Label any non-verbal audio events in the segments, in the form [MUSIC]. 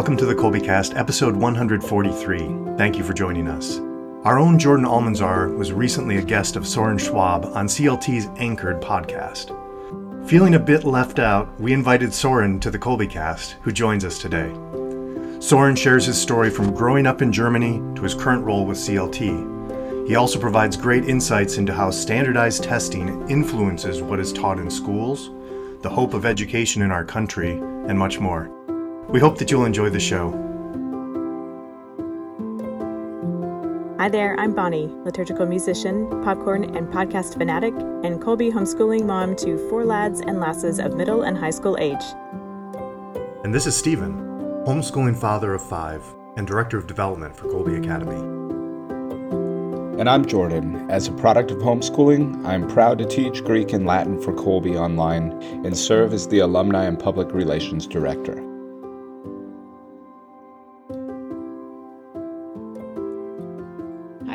Welcome to the Kolbecast, episode 143. Thank you for joining us. Our own Jordan Almanzar was recently a guest of Soren Schwab on CLT's Anchored podcast. Feeling a bit left out, we invited Soren to the Kolbecast, who joins us today. Soren shares his story from growing up in Germany to his current role with CLT. He also provides great insights into how standardized testing influences what is taught in schools, the hope of education in our country, and much more. We hope that you'll enjoy the show. Hi there, I'm Bonnie, liturgical musician, popcorn and podcast fanatic, and Kolbe homeschooling mom to four lads and lasses of middle and high school age. And this is Stephen, homeschooling father of five and director of development for Kolbe Academy. And I'm Jordan. As a product of homeschooling, I'm proud to teach Greek and Latin for Kolbe online and serve as the Alumni and Public Relations Director.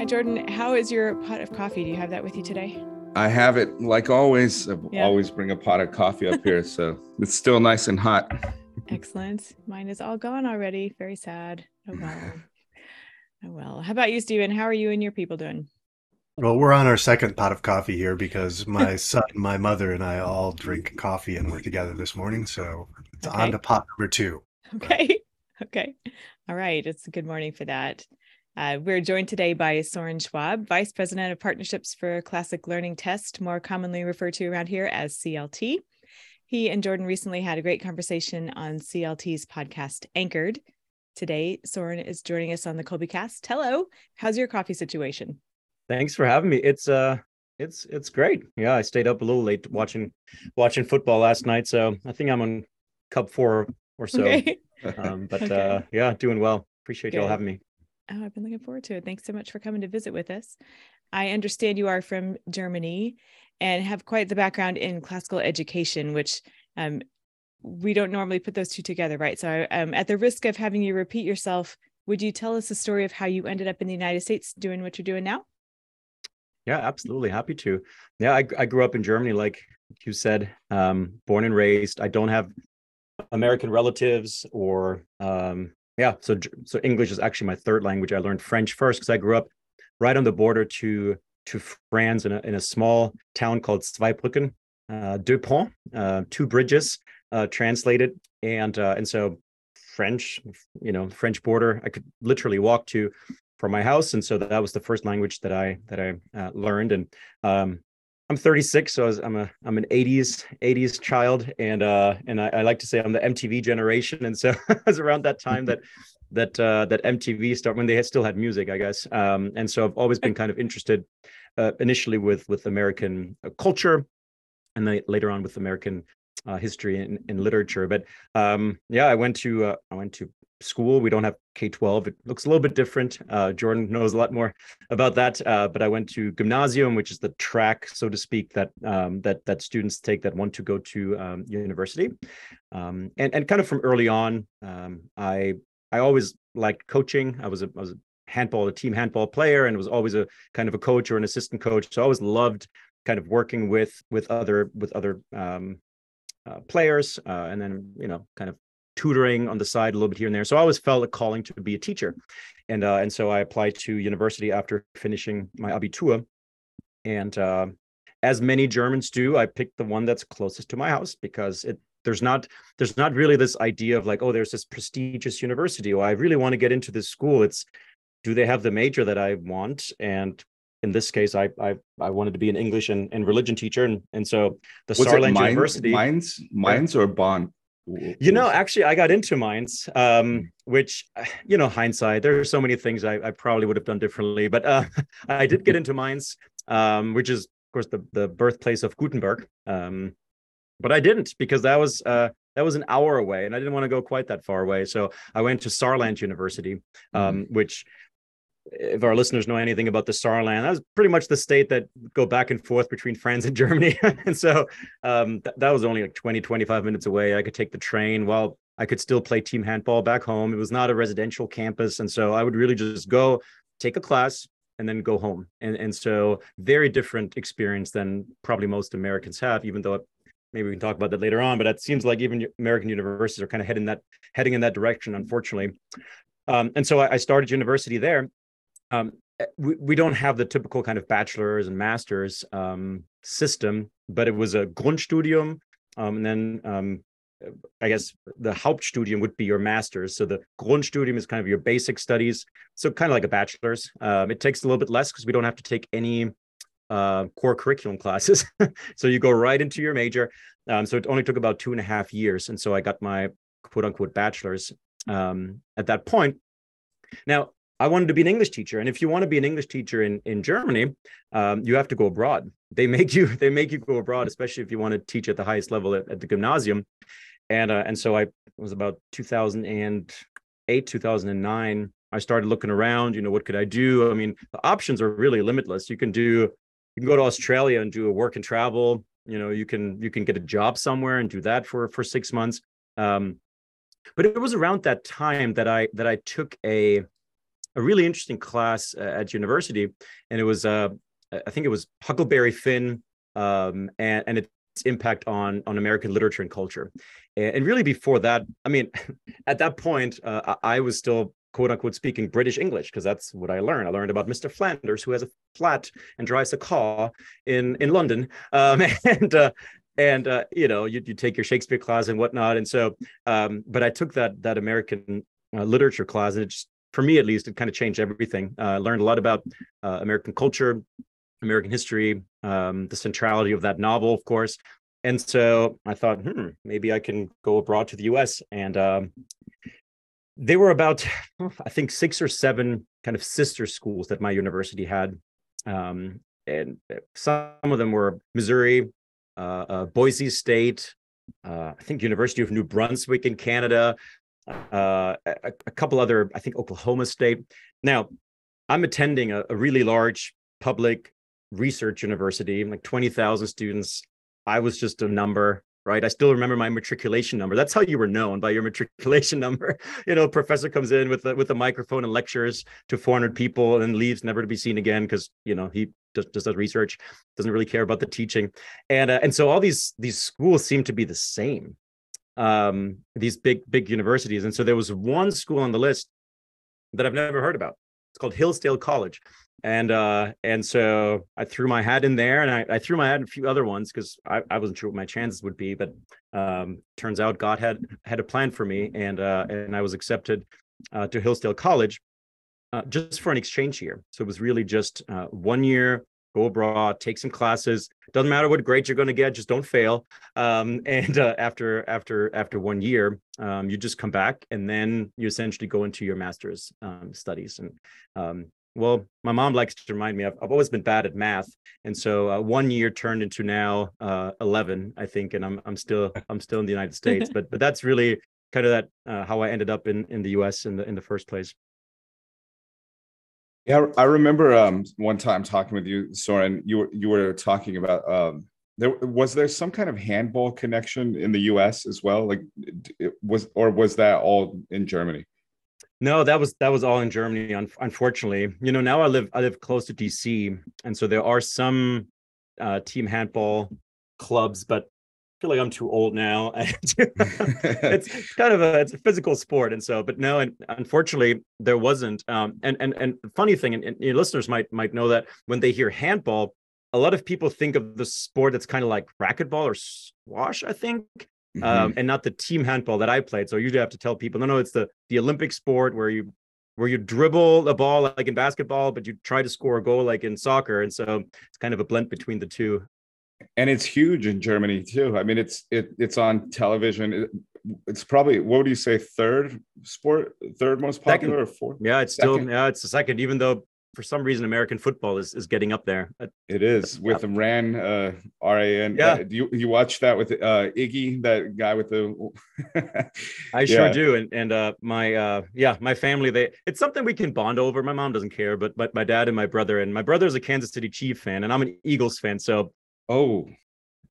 Jordan. How is your pot of coffee? Do you have that with you today? I have it like always. I yeah. always bring a pot of coffee up here, so it's still nice and hot. Excellent. Mine is all gone already. Very sad. Oh well. Oh well. How about you, Stephen? How are you and your people doing? Well, we're on our second pot of coffee here because [LAUGHS] my son, my mother, and I all drink coffee and we're together this morning. So it's okay. on to pot number two. Okay. [LAUGHS] Okay. All right. It's a good morning for that. Uh, we're joined today by Soren Schwab, Vice President of Partnerships for Classic Learning Test, more commonly referred to around here as CLT. He and Jordan recently had a great conversation on CLT's podcast, Anchored. Today, Soren is joining us on the Kolbecast. Hello, how's your coffee situation? Thanks for having me. It's uh, it's it's great. Yeah, I stayed up a little late watching watching football last night, so I think I'm on cup four or so. Okay. um, but [LAUGHS] okay. uh, yeah, doing well. Appreciate Good. y'all having me. Oh, I've been looking forward to it. Thanks so much for coming to visit with us. I understand you are from Germany and have quite the background in classical education, which um, we don't normally put those two together, right? So, um, at the risk of having you repeat yourself, would you tell us the story of how you ended up in the United States doing what you're doing now? Yeah, absolutely. Happy to. Yeah, I, I grew up in Germany, like you said, um, born and raised. I don't have American relatives or um, yeah so so english is actually my third language. I learned french first because i grew up right on the border to to france in a, in a small town called zweibrücken uh, deux ponts uh, two bridges uh, translated. And uh, and so french you know french border i could literally walk to from my house. And so that was the first language that i that i uh, learned. And um, I'm 36, so I am a I'm an 80s 80s child, and uh, and I, I, like to say I'm the MTV generation, and so [LAUGHS] it was around that time that [LAUGHS] that uh, that MTV started when they had, still had music, I guess. Um, and so I've always been kind of interested, uh, initially with with American uh, culture, and then later on with American uh, history and, and, literature. But um, yeah, I went to uh, I went to school. We don't have K 12. It looks a little bit different. Uh, Jordan knows a lot more about that. Uh, but I went to gymnasium, which is the track, so to speak, that um, that that students take that want to go to um, university. Um, and and kind of from early on, um, I I always liked coaching. I was a I was a handball, a team handball player, and was always a kind of a coach or an assistant coach. So I always loved kind of working with with other with other um, uh, players, uh, and then you know kind of tutoring on the side a little bit here and there. So I always felt a calling to be a teacher, and uh, and so I applied to university after finishing my Abitur, and uh, as many Germans do, I picked the one that's closest to my house because it there's not there's not really this idea of like oh there's this prestigious university or oh, I really want to get into this school. It's do they have the major that I want and in this case, I I, I wanted to be an English and, and religion teacher, and and so the Was Saarland University, mines Mainz or Bonn. You know, actually, I got into Mainz, um, which, [SIGHS] you know, hindsight, there are so many things I, I probably would have done differently, but uh, [LAUGHS] I did get into Mainz, um, which is, of course, the, the birthplace of Gutenberg. Um, but I didn't because that was uh, that was an hour away, and I didn't want to go quite that far away. So I went to Saarland University, um, mm-hmm. which if our listeners know anything about the Saarland, that was pretty much the state that go back and forth between France and [LAUGHS] Germany. and so um, th- that was only like 20, 25 minutes away. I could take the train while I could still play team handball back home. It was not a residential campus. And so I would really just go take a class and then go home. And, and so very different experience than probably most Americans have, even though maybe we can talk about that later on. But it seems like even American universities are kind of heading that heading in that direction, unfortunately. Um, and so I, I, started university there. Um, eh, we, we don't have the typical kind of bachelor's and master's um, system, but it was a Grundstudium, um, and then um, I guess the Hauptstudium would be your master's. So the Grundstudium is kind of your basic studies. So kind of like a bachelor's. Um, it takes a little bit less because we don't have to take any uh, core curriculum classes. [LAUGHS] so you go right into your major. Um, so it only took about two and a half years. And so I got my quote unquote bachelor's um, at that point. Now, I wanted to be an English teacher, and if you want to be an English teacher in in Germany, um, you have to go abroad. They make you [LAUGHS] they make you go abroad, especially if you want to teach at the highest level at, at the gymnasium. And uh, and so I was about 2008, 2009. I started looking around. You know, what could I do? I mean, the options are really limitless. You can do you can go to Australia and do a work and travel. You know, you can you can get a job somewhere and do that for for six months. Um, but it was around that time that I that I took a a really interesting class uh, at university, and it was uh, I think it was Huckleberry Finn um, and and its impact on on American literature and culture, and, and really before that, I mean, [LAUGHS] at that point, uh, I was still quote unquote speaking British English because that's what I learned. I learned about Mr. Flanders who has a flat and drives a car in in London, um, [LAUGHS] and uh, and uh, you know you, you take your Shakespeare class and whatnot. And so, um, but I took that that American uh, literature class, and it just for me at least, it kind of changed everything. Uh, I learned a lot about uh, American culture, American history, um, the centrality of that novel, of course. And so I thought, hmm, maybe I can go abroad to the U.S. And um, they were about, I think, six or seven kind of sister schools that my university had. Um, and some of them were Missouri, uh, uh, Boise State, uh, I think University of New Brunswick in Canada, uh, a, a, couple other, I think Oklahoma State. Now, I'm attending a, a really large public research university, like 20,000 students. I was just a number, right? I still remember my matriculation number. That's how you were known by your matriculation [LAUGHS] number. You know, professor comes in with a, with a microphone and lectures to 400 people and leaves never to be seen again because, you know, he just, just does research, doesn't really care about the teaching. And uh, and so all these these schools seem to be the same um, these big big universities. And so there was one school on the list that I've never heard about. It's called Hillsdale College, and uh, and so I threw my hat in there, and I, I threw my hat in a few other ones because I, I wasn't sure what my chances would be. But um, turns out God had had a plan for me, and uh, and I was accepted uh, to Hillsdale College. Uh, just for an exchange year. So it was really just uh, one year go abroad, take some classes. Doesn't matter what grades you're going to get, just don't fail. Um, [LAUGHS] and uh, after after after one year, um, you just come back, and then you essentially go into your master's um, studies. And um, well, my mom likes to remind me I've, I've always been bad at math, and so uh, one year turned into now uh, eleven, I think, and I'm I'm still [LAUGHS] I'm still in the United States. but but that's really kind of that uh, how I ended up in in the U.S. in the in the first place. Yeah, I remember um, one time talking with you, Soren. You were you were talking about um, there was there some kind of handball connection in the U.S. as well. Like, was or was that all in Germany? No, that was that was all in Germany. Unfortunately, you know, now I live I live close to DC, and so there are some uh, team handball clubs, but feel like I'm too old now. [LAUGHS] [LAUGHS] it's [LAUGHS] kind of a it's a physical sport, and so but no, and unfortunately there wasn't. Um, and and and funny thing, and, and your listeners might might know that when they hear handball, a lot of people think of the sport that's kind of like racquetball or squash, I think. Um, mm-hmm. Um, and not the team handball that I played. So I usually have to tell people, no, no, it's the the Olympic sport where you where you dribble a ball like in basketball, but you try to score a goal like in soccer. And so it's kind of a blend between the two and it's huge in Germany too. I mean, it's it it's on television. It, it's probably what would you say third sport, third most popular second. or fourth? Yeah, it's second. still yeah, it's the second. Even though for some reason American football is is getting up there. It is with yeah. Ran uh, R A N. Yeah, uh, you you watch that with uh, Iggy, that guy with the. I [LAUGHS] yeah. sure do, and and uh, my uh, yeah, my family they it's something we can bond over. My mom doesn't care, but but my dad and my brother and my brother is a Kansas City Chief fan, and I'm an Eagles fan, so Oh,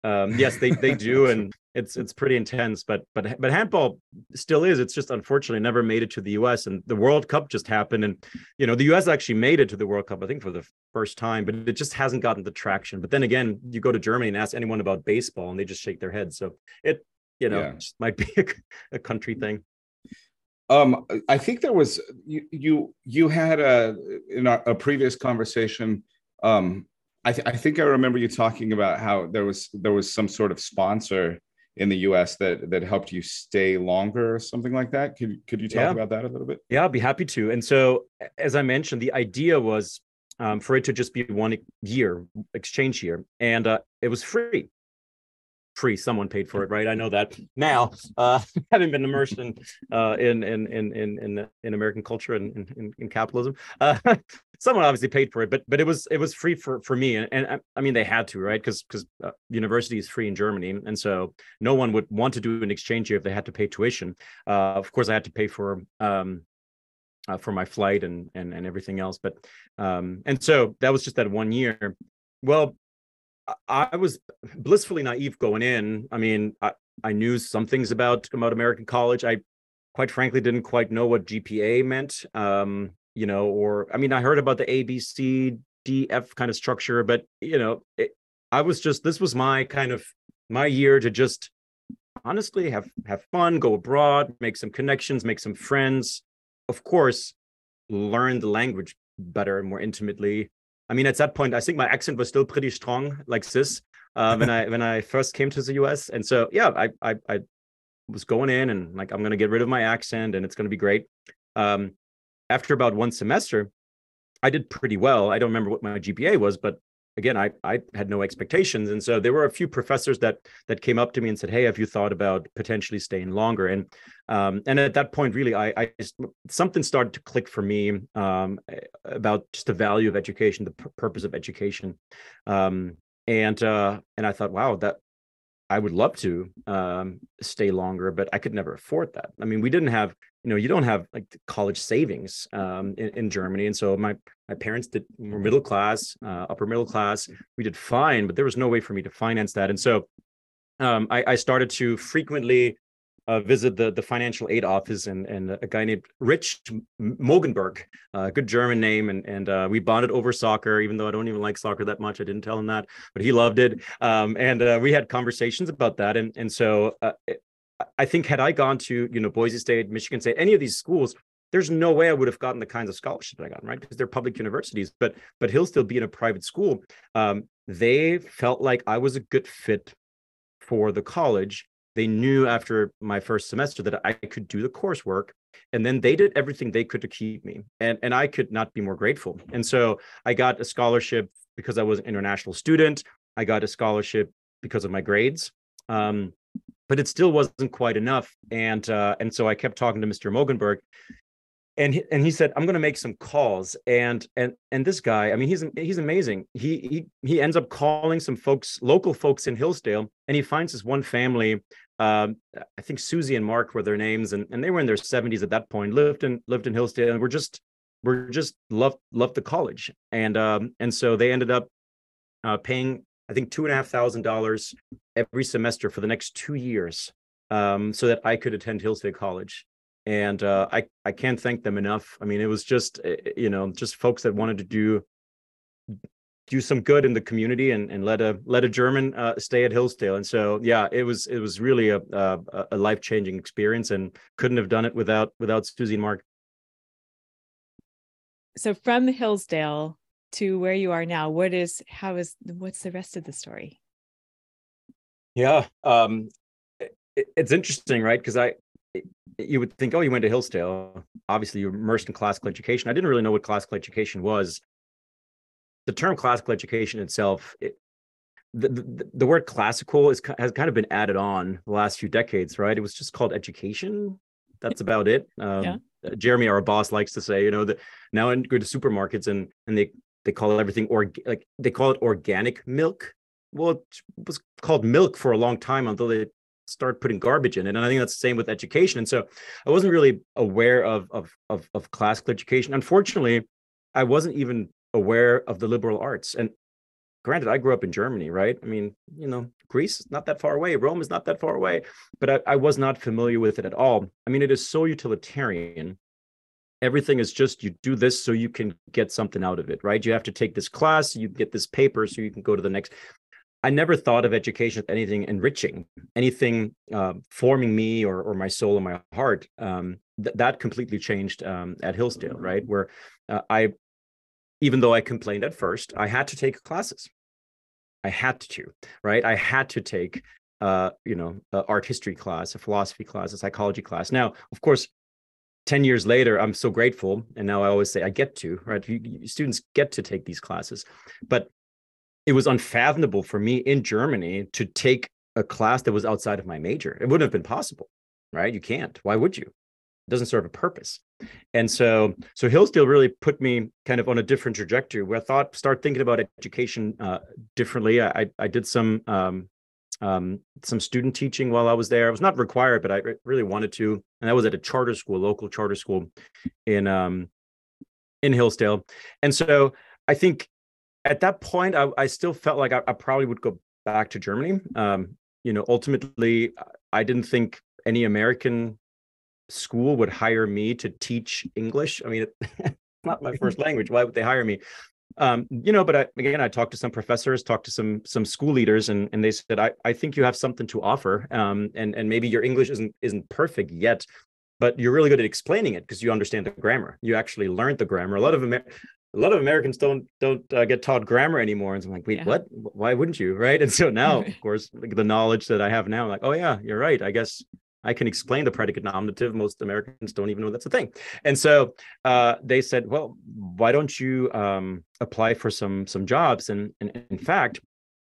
um, yes, they they do, and [LAUGHS] it's it's pretty intense. But but but handball still is. It's just unfortunately never made it to the U.S. and the World Cup just happened, and you know the U.S. actually made it to the World Cup, I think for the first time, but it just hasn't gotten the traction. But then again, you go to Germany and ask anyone about baseball, and they just shake their heads. So it you know yeah. might be a, a country thing. Um, I think there was you you you had a in a, a previous conversation. Um, I, th- I think I remember you talking about how there was there was some sort of sponsor in the U.S. that that helped you stay longer or something like that. Could could you talk yeah. about that a little bit? Yeah, I'd be happy to. And so, as I mentioned, the idea was um, for it to just be one year exchange year, and uh, it was free free someone paid for it right? I know that now uh [LAUGHS] having been immersed in uh in in in in in, in american culture and in, in, capitalism uh [LAUGHS] someone obviously paid for it but but it was it was free for for me and, and i mean they had to right? Because because uh, university is free in germany and so no one would want to do an exchange year if they had to pay tuition. Uh of course i had to pay for um uh, for my flight and and and everything else but um and so that was just that one year. Well I was blissfully naive going in. I mean, I, I knew some things about about American college. I quite frankly didn't quite know what GPA meant. Um, you know, or I mean, I heard about the A, B, C, D, F kind of structure, but you know, it, I was just this was my kind of my year to just honestly have have fun, go abroad, make some connections, make some friends. Of course, learn the language better, and more intimately. I mean, at that point, I think my accent was still pretty strong, like this, uh, when I [LAUGHS] when I first came to the US. And so, yeah, I, I, I was going in and like I'm gonna get rid of my accent, and it's gonna be great. Um, after about one semester, I did pretty well. I don't remember what my GPA was, but again, I I had no expectations, and so there were a few professors that that came up to me and said, "Hey, have you thought about potentially staying longer?" And um, and at that point, really, I, I something started to click for me um, about just the value of education, the p- purpose of education, um, and uh, and I thought, wow, that I would love to um, stay longer, but I could never afford that. I mean, we didn't have, you know, you don't have like college savings um, in, in, Germany, and so my my parents did were middle class, uh, upper middle class. We did fine, but there was no way for me to finance that, and so um, I, I, started to frequently uh, visit the the financial aid office and and a guy named Rich Mogenberg, a uh, good German name, and and uh, we bonded over soccer. Even though I don't even like soccer that much, I didn't tell him that, but he loved it. Um, and uh, we had conversations about that, and and so uh, I think had I gone to you know Boise State, Michigan State, any of these schools, there's no way I would have gotten the kinds of scholarships I got, right? Because they're public universities, but but Hillsdale be in a private school. Um, they felt like I was a good fit for the college they knew after my first semester that I could do the coursework. And then they did everything they could to keep me. And, and I could not be more grateful. And so I got a scholarship because I was an international student. I got a scholarship because of my grades. Um, but it still wasn't quite enough. And uh, and so I kept talking to Mr. Mogenberg, and he, and he said i'm going to make some calls and and and this guy i mean he's he's amazing he he he ends up calling some folks local folks in hillsdale and he finds this one family um, i think susie and mark were their names and, and they were in their 70s at that point lived in lived in hillsdale and were just were just loved loved the college and um and so they ended up uh, paying i think two and a half thousand dollars every semester for the next two years um, so that i could attend hillsdale college and uh, I I can't thank them enough. I mean, it was just eh, eh, you know just folks that wanted to do do some good in the community and, and let a let a German uh, stay at Hillsdale. And so yeah, it was it was really a a, a life changing experience, and couldn't have done it without without Susie and Mark. So from Hillsdale to where you are now, what is how is what's the rest of the story? Yeah, um, it, it's interesting, right? Because I you would think, oh, you went to Hillsdale. Obviously, you're immersed in classical education. I didn't really know what classical education was. The term classical education itself, it, the, the, the word classical is has kind of been added on the last few decades, right? It was just called education. That's about it. Um, yeah. Jeremy, our boss, likes to say, you know, that now I go to supermarkets and and they they call everything org like they call it organic milk. Well, it was called milk for a long time until they start putting garbage in it. And I think that's the same with education. And so I wasn't really aware of of of, of classical education. Unfortunately, I wasn't even aware of the liberal arts. And granted, I grew up in Germany, right? I mean, you know, Greece is not that far away, Rome is not that far away, but I, I was not familiar with it at all. I mean, it is so utilitarian. Everything is just you do this so you can get something out of it, right? You have to take this class, you get this paper so you can go to the next. I never thought of education as anything enriching, anything uh, forming me or, or my soul and my heart. Um, th- that completely changed um, at Hillsdale, right? Where uh, I even though I complained at first, I had to take classes. I had to, right? I had to take, uh, you know, art history class, a philosophy class, a psychology class. Now, of course, 10 years later, I'm so grateful. And now I always say I get to, right? You, you, students get to take these classes. But it was unfathomable for me in Germany to take a class that was outside of my major. It wouldn't have been possible, right? You can't. Why would you? It doesn't serve a purpose and so so hillsdale really put me kind of on a different trajectory where i thought start thinking about education uh, differently I, I did some um, um, some student teaching while i was there i was not required but i really wanted to and that was at a charter school local charter school in um, in hillsdale and so i think at that point i, I still felt like I, I, probably would go back to germany um, you know ultimately i didn't think any american school would hire me to teach English. I mean, it's [LAUGHS] not my first language. Why would they hire me? Um, you know, but I, again, I talked to some professors, talked to some some school leaders, and and they said, I, I think you have something to offer. Um, and and maybe your English isn't isn't perfect yet, but you're really good at explaining it because you understand the grammar. You actually learned the grammar. A lot of Amer- a lot of Americans don't don't uh, get taught grammar anymore, and so I'm like, wait, yeah. what? Why wouldn't you? Right? And so now, [LAUGHS] of course, like the knowledge that I have now, I'm like, oh yeah, you're right. I guess I can explain the predicate nominative. Most Americans don't even know that's a thing. And so uh, they said, well, why don't you um, apply for some some jobs? And, and in fact,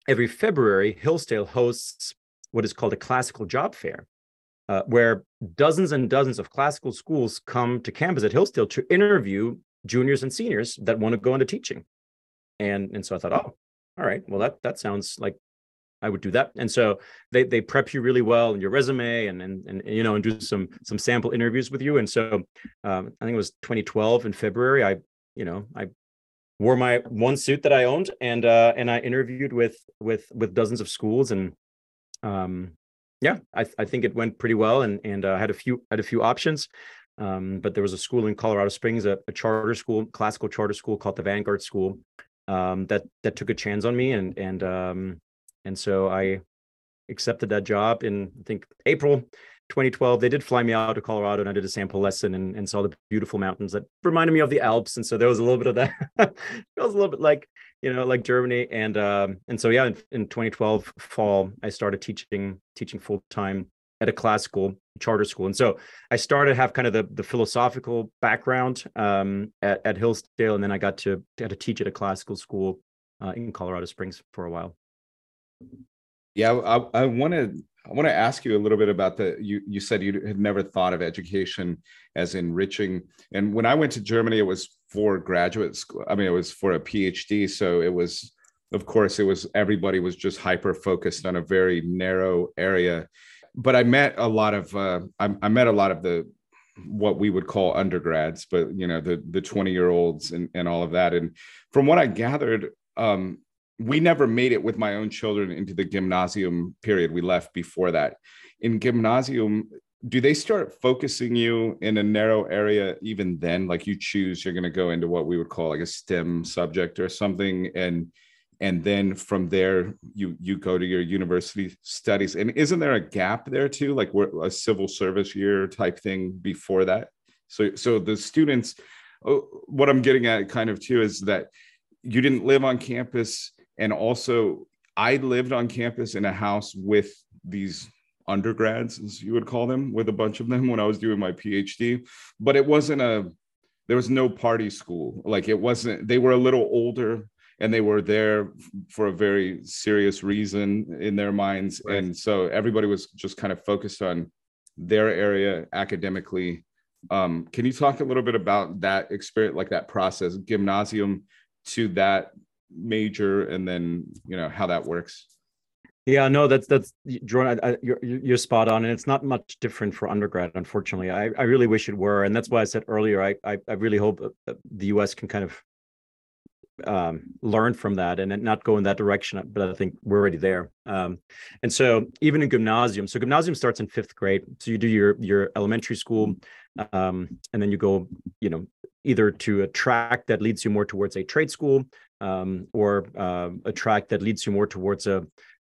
every February, Hillsdale hosts what is called a classical job fair, uh, where dozens and dozens of classical schools come to campus at Hillsdale to interview juniors and seniors that want to go into teaching. And and so I thought, oh, all right, well that that sounds like I would do that. And so they they prep you really well in your resume and and and you know and do some some sample interviews with you. And so um, I think it was 2012 in February. I you know I wore my one suit that I owned and uh, and I interviewed with with with dozens of schools and um, yeah I I think it went pretty well and and uh, had a few had a few options. Um, but there was a school in Colorado Springs, a, a charter school, classical charter school called the Vanguard School, um, that that took a chance on me and and um, and so I accepted that job in, I think, April 2012. They did fly me out to Colorado and I did a sample lesson and, and saw the beautiful mountains that reminded me of the Alps. And so there was a little bit of that. [LAUGHS] it was a little bit like, you know, like Germany. And um, and so yeah, in, in 2012 fall, I started teaching teaching full time at a classical charter school. And so I started have kind of the, the philosophical background um, at, at Hillsdale, and then I got to, to, to teach at a classical school uh, in Colorado Springs for a while. Yeah, I, want to I want to ask you a little bit about the you you said you had never thought of education as enriching, and when I went to Germany, it was for graduate school. I mean, it was for a PhD, so it was of course it was everybody was just hyper focused on a very narrow area. But I met a lot of uh, I, I met a lot of the what we would call undergrads, but you know the the twenty year olds and and all of that. And from what I gathered, um, we never made it with my own children into the gymnasium period. We left before that. In gymnasium, do they start focusing you in a narrow area even then? Like you choose, you're going to go into what we would call like a STEM subject or something, and and then from there you you go to your university studies. And isn't there a gap there too, like a civil service year type thing before that? So so the students, oh, what I'm getting at kind of too is that you didn't live on campus and also I lived on campus in a house with these undergrads, as you would call them, with a bunch of them when I was doing my PhD. But it wasn't a, there was no party school. Like it wasn't, they were a little older and they were there for a very serious reason in their minds. Right. And so everybody was just kind of focused on their area academically. Um, can you talk a little bit about that experience, like that process, gymnasium to that major and then you know how that works yeah no that's that's jordan I, you're, you're spot on and it's not much different for undergrad unfortunately i, I really wish it were and that's why i said earlier i i, I really hope the us can kind of um, learn from that and not go in that direction. But I think we're already there. Um, and so even in gymnasium, so gymnasium starts in fifth grade. So you do your your elementary school, um, and then you go, you know, either to a track that leads you more towards a trade school, um, or uh, a track that leads you more towards a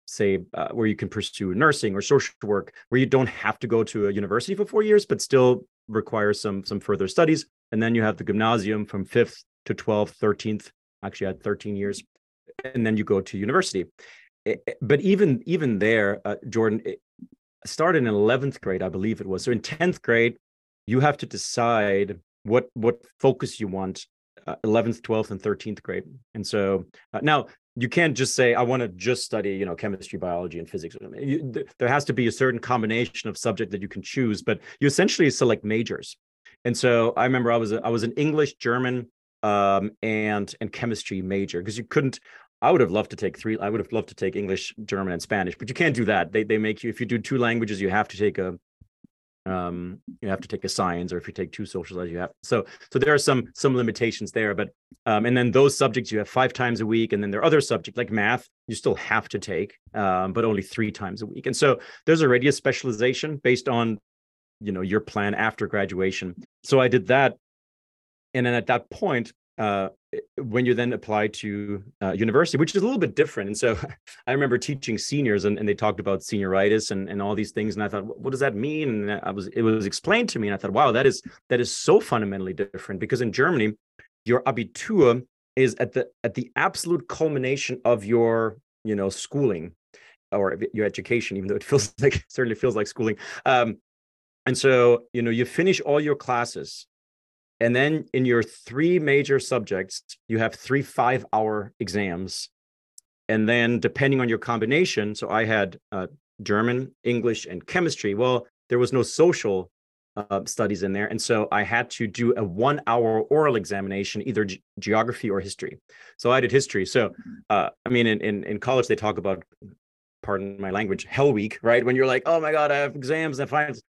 say uh, where you can pursue nursing or social work where you don't have to go to a university for four years but still requires some some further studies. And then you have the gymnasium from 5th to 12th 13th actually I had 13 years and then you go to university. But even even there uh, jordan started in 11th grade i believe it was. So in 10th grade you have to decide what what focus you want uh, 11th 12th and 13th grade and so uh, now you can't just say i want to just study you know chemistry biology and physics. You, there has to be a certain combination of subject that you can choose but you essentially select majors and so i remember i was a, i was an english german um, and and chemistry major because you couldn't i would have loved to take three i would have loved to take english german and spanish but you can't do that. They, they make you if you do two languages you have to take a um, you have to take a science or if you take two social studies you have so so there are some some limitations there but um, and then those subjects you have five times a week and then there are other subjects like math you still have to take um, but only three times a week and so there's already a specialization based on you know your plan after graduation. So i did that and then at that point uh, when you then apply to uh, university, which is a little bit different. And so [LAUGHS] I remember teaching seniors and, and they talked about senioritis and, and all these things. And I thought, what does that mean? And I was, it was explained to me. And I thought, wow, that is, that is so fundamentally different because in Germany, your Abitur is at the, at the absolute culmination of your, you know, schooling or your education, even though it [LAUGHS] feels like, certainly feels like schooling. Um, and so, you know, you finish all your classes and then in your three major subjects, you have three five hour exams. And then depending on your combination, so I had uh, German, English, and chemistry. Well, there was no social uh, studies in there. And so I had to do a one hour oral examination, either ge- geography or history. So I did history. So, uh, I mean, in, in, in college, they talk about, pardon my language, hell week, right? When you're like, oh my God, I have exams and finals.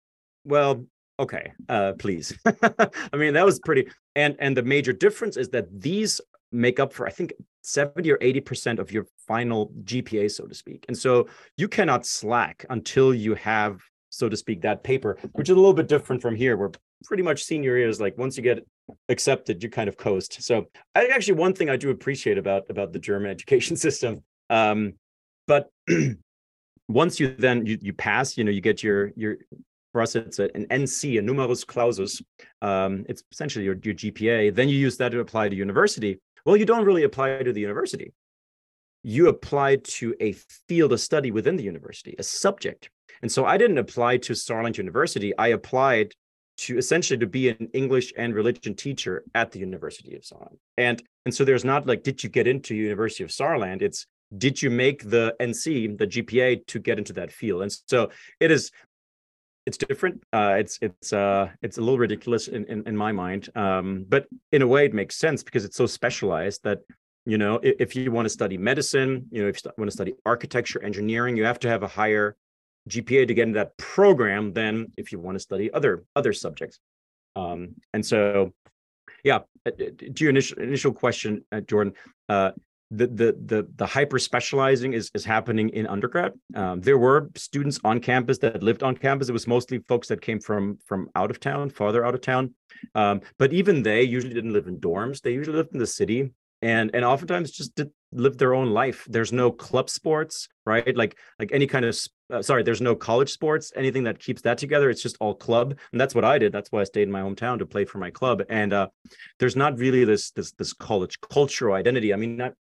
Well, okay uh please. [LAUGHS] I mean that was pretty and and the major difference is that these make up for i think 70 or 80 percent of your final gpa so to speak. And so you cannot slack until you have so to speak that paper which is a little bit different from here where pretty much senior year is like once you get accepted you kind of coast. So i actually one thing i do appreciate about about the german [LAUGHS] education system um but [CLEARS THROAT] once you then you, you pass you know you get your your for us, it's an NC, a numerus clausus. Um, it's essentially your, your GPA. Then you use that to apply to university. Well, you don't really apply to the university. You apply to a field of study within the university, a subject. And so I didn't apply to Saarland University. I applied to essentially to be an English and religion teacher at the University of Saarland. And and so there's not like, did you get into University of Saarland? It's did you make the NC, the GPA to get into that field? And so it is it's different. Uh, it's it's uh, it's a little ridiculous in in, in my mind, um, but in a way it makes sense because it's so specialized that you know if, if you want to study medicine, you know if you want to study architecture, engineering, you have to have a higher GPA to get into that program than if you want to study other other subjects. Um, and so, yeah, uh, to your initial initial question, uh, Jordan, uh, the the the hyper specializing is is happening in undergrad. Um, there were students on campus that lived on campus. It was mostly folks that came from from out of town, farther out of town. Um, but even they usually didn't live in dorms. They usually lived in the city, and and oftentimes just did live their own life. There's no club sports, right? Like like any kind of uh, sorry, there's no college sports, anything that keeps that together. It's just all club, and that's what I did. That's why I stayed in my hometown to play for my club. And uh, there's not really this this this college cultural identity. I mean, not,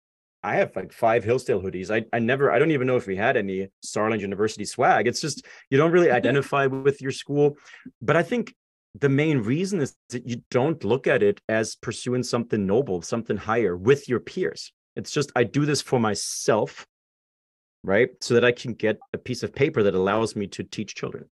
I have like five Hillsdale hoodies. I, I never, I don't even know if we had any Saarland University swag. It's just, you don't really [LAUGHS] identify with your school. But I think the main reason is that you don't look at it as pursuing something noble, something higher with your peers. It's just, I do this for myself, right? So that I can get a piece of paper that allows me to teach children.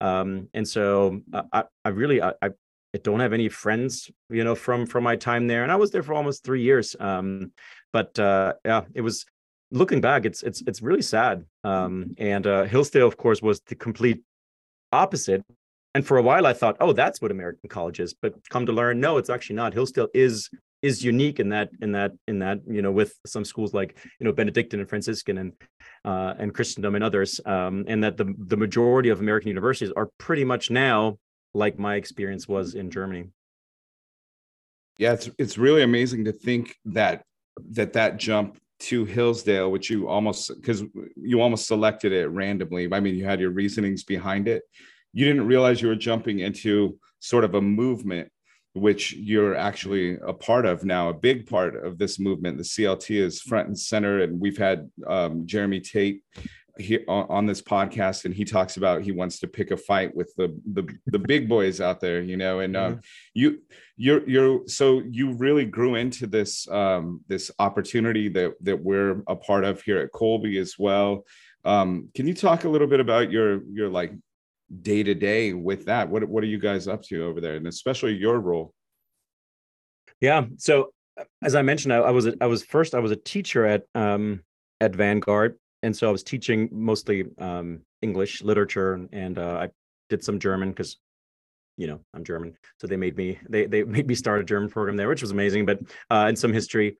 Um, and so I, I really, I, I don't have any friends, you know, from from my time there, and I was there for almost three years. Um, but uh, yeah, it was looking back, it's it's it's really sad. Um, and uh, Hillsdale, of course, was the complete opposite. And for a while, I thought, oh, that's what American college is. But come to learn, no, it's actually not. Hillsdale is is unique in that in that in that you know with some schools like you know Benedictine and Franciscan and uh, and Christendom and others, um, and that the the majority of American universities are pretty much now like my experience was in Germany. Yeah, it's it's really amazing to think that that that jump to Hillsdale, which you almost because you almost selected it randomly. I mean, you had your reasonings behind it. You didn't realize you were jumping into sort of a movement which you're actually a part of now, a big part of this movement. The CLT is front and center, and we've had um, Jeremy Tate here on, this podcast, and he talks about he wants to pick a fight with the the, the big boys out there, you know. And um, mm-hmm. you you're you're so you really grew into this um, this opportunity that that we're a part of here at Kolbe as well. Um, can you talk a little bit about your your like day to day with that? What what are you guys up to over there, and especially your role? Yeah. So as I mentioned, I, I was a, I was first I was a teacher at um, at Vanguard, and so I was teaching mostly um, English literature, and uh, I did some German because you know I'm German, so they made me they they [LAUGHS] made me start a German program there, which was amazing. But uh, and some history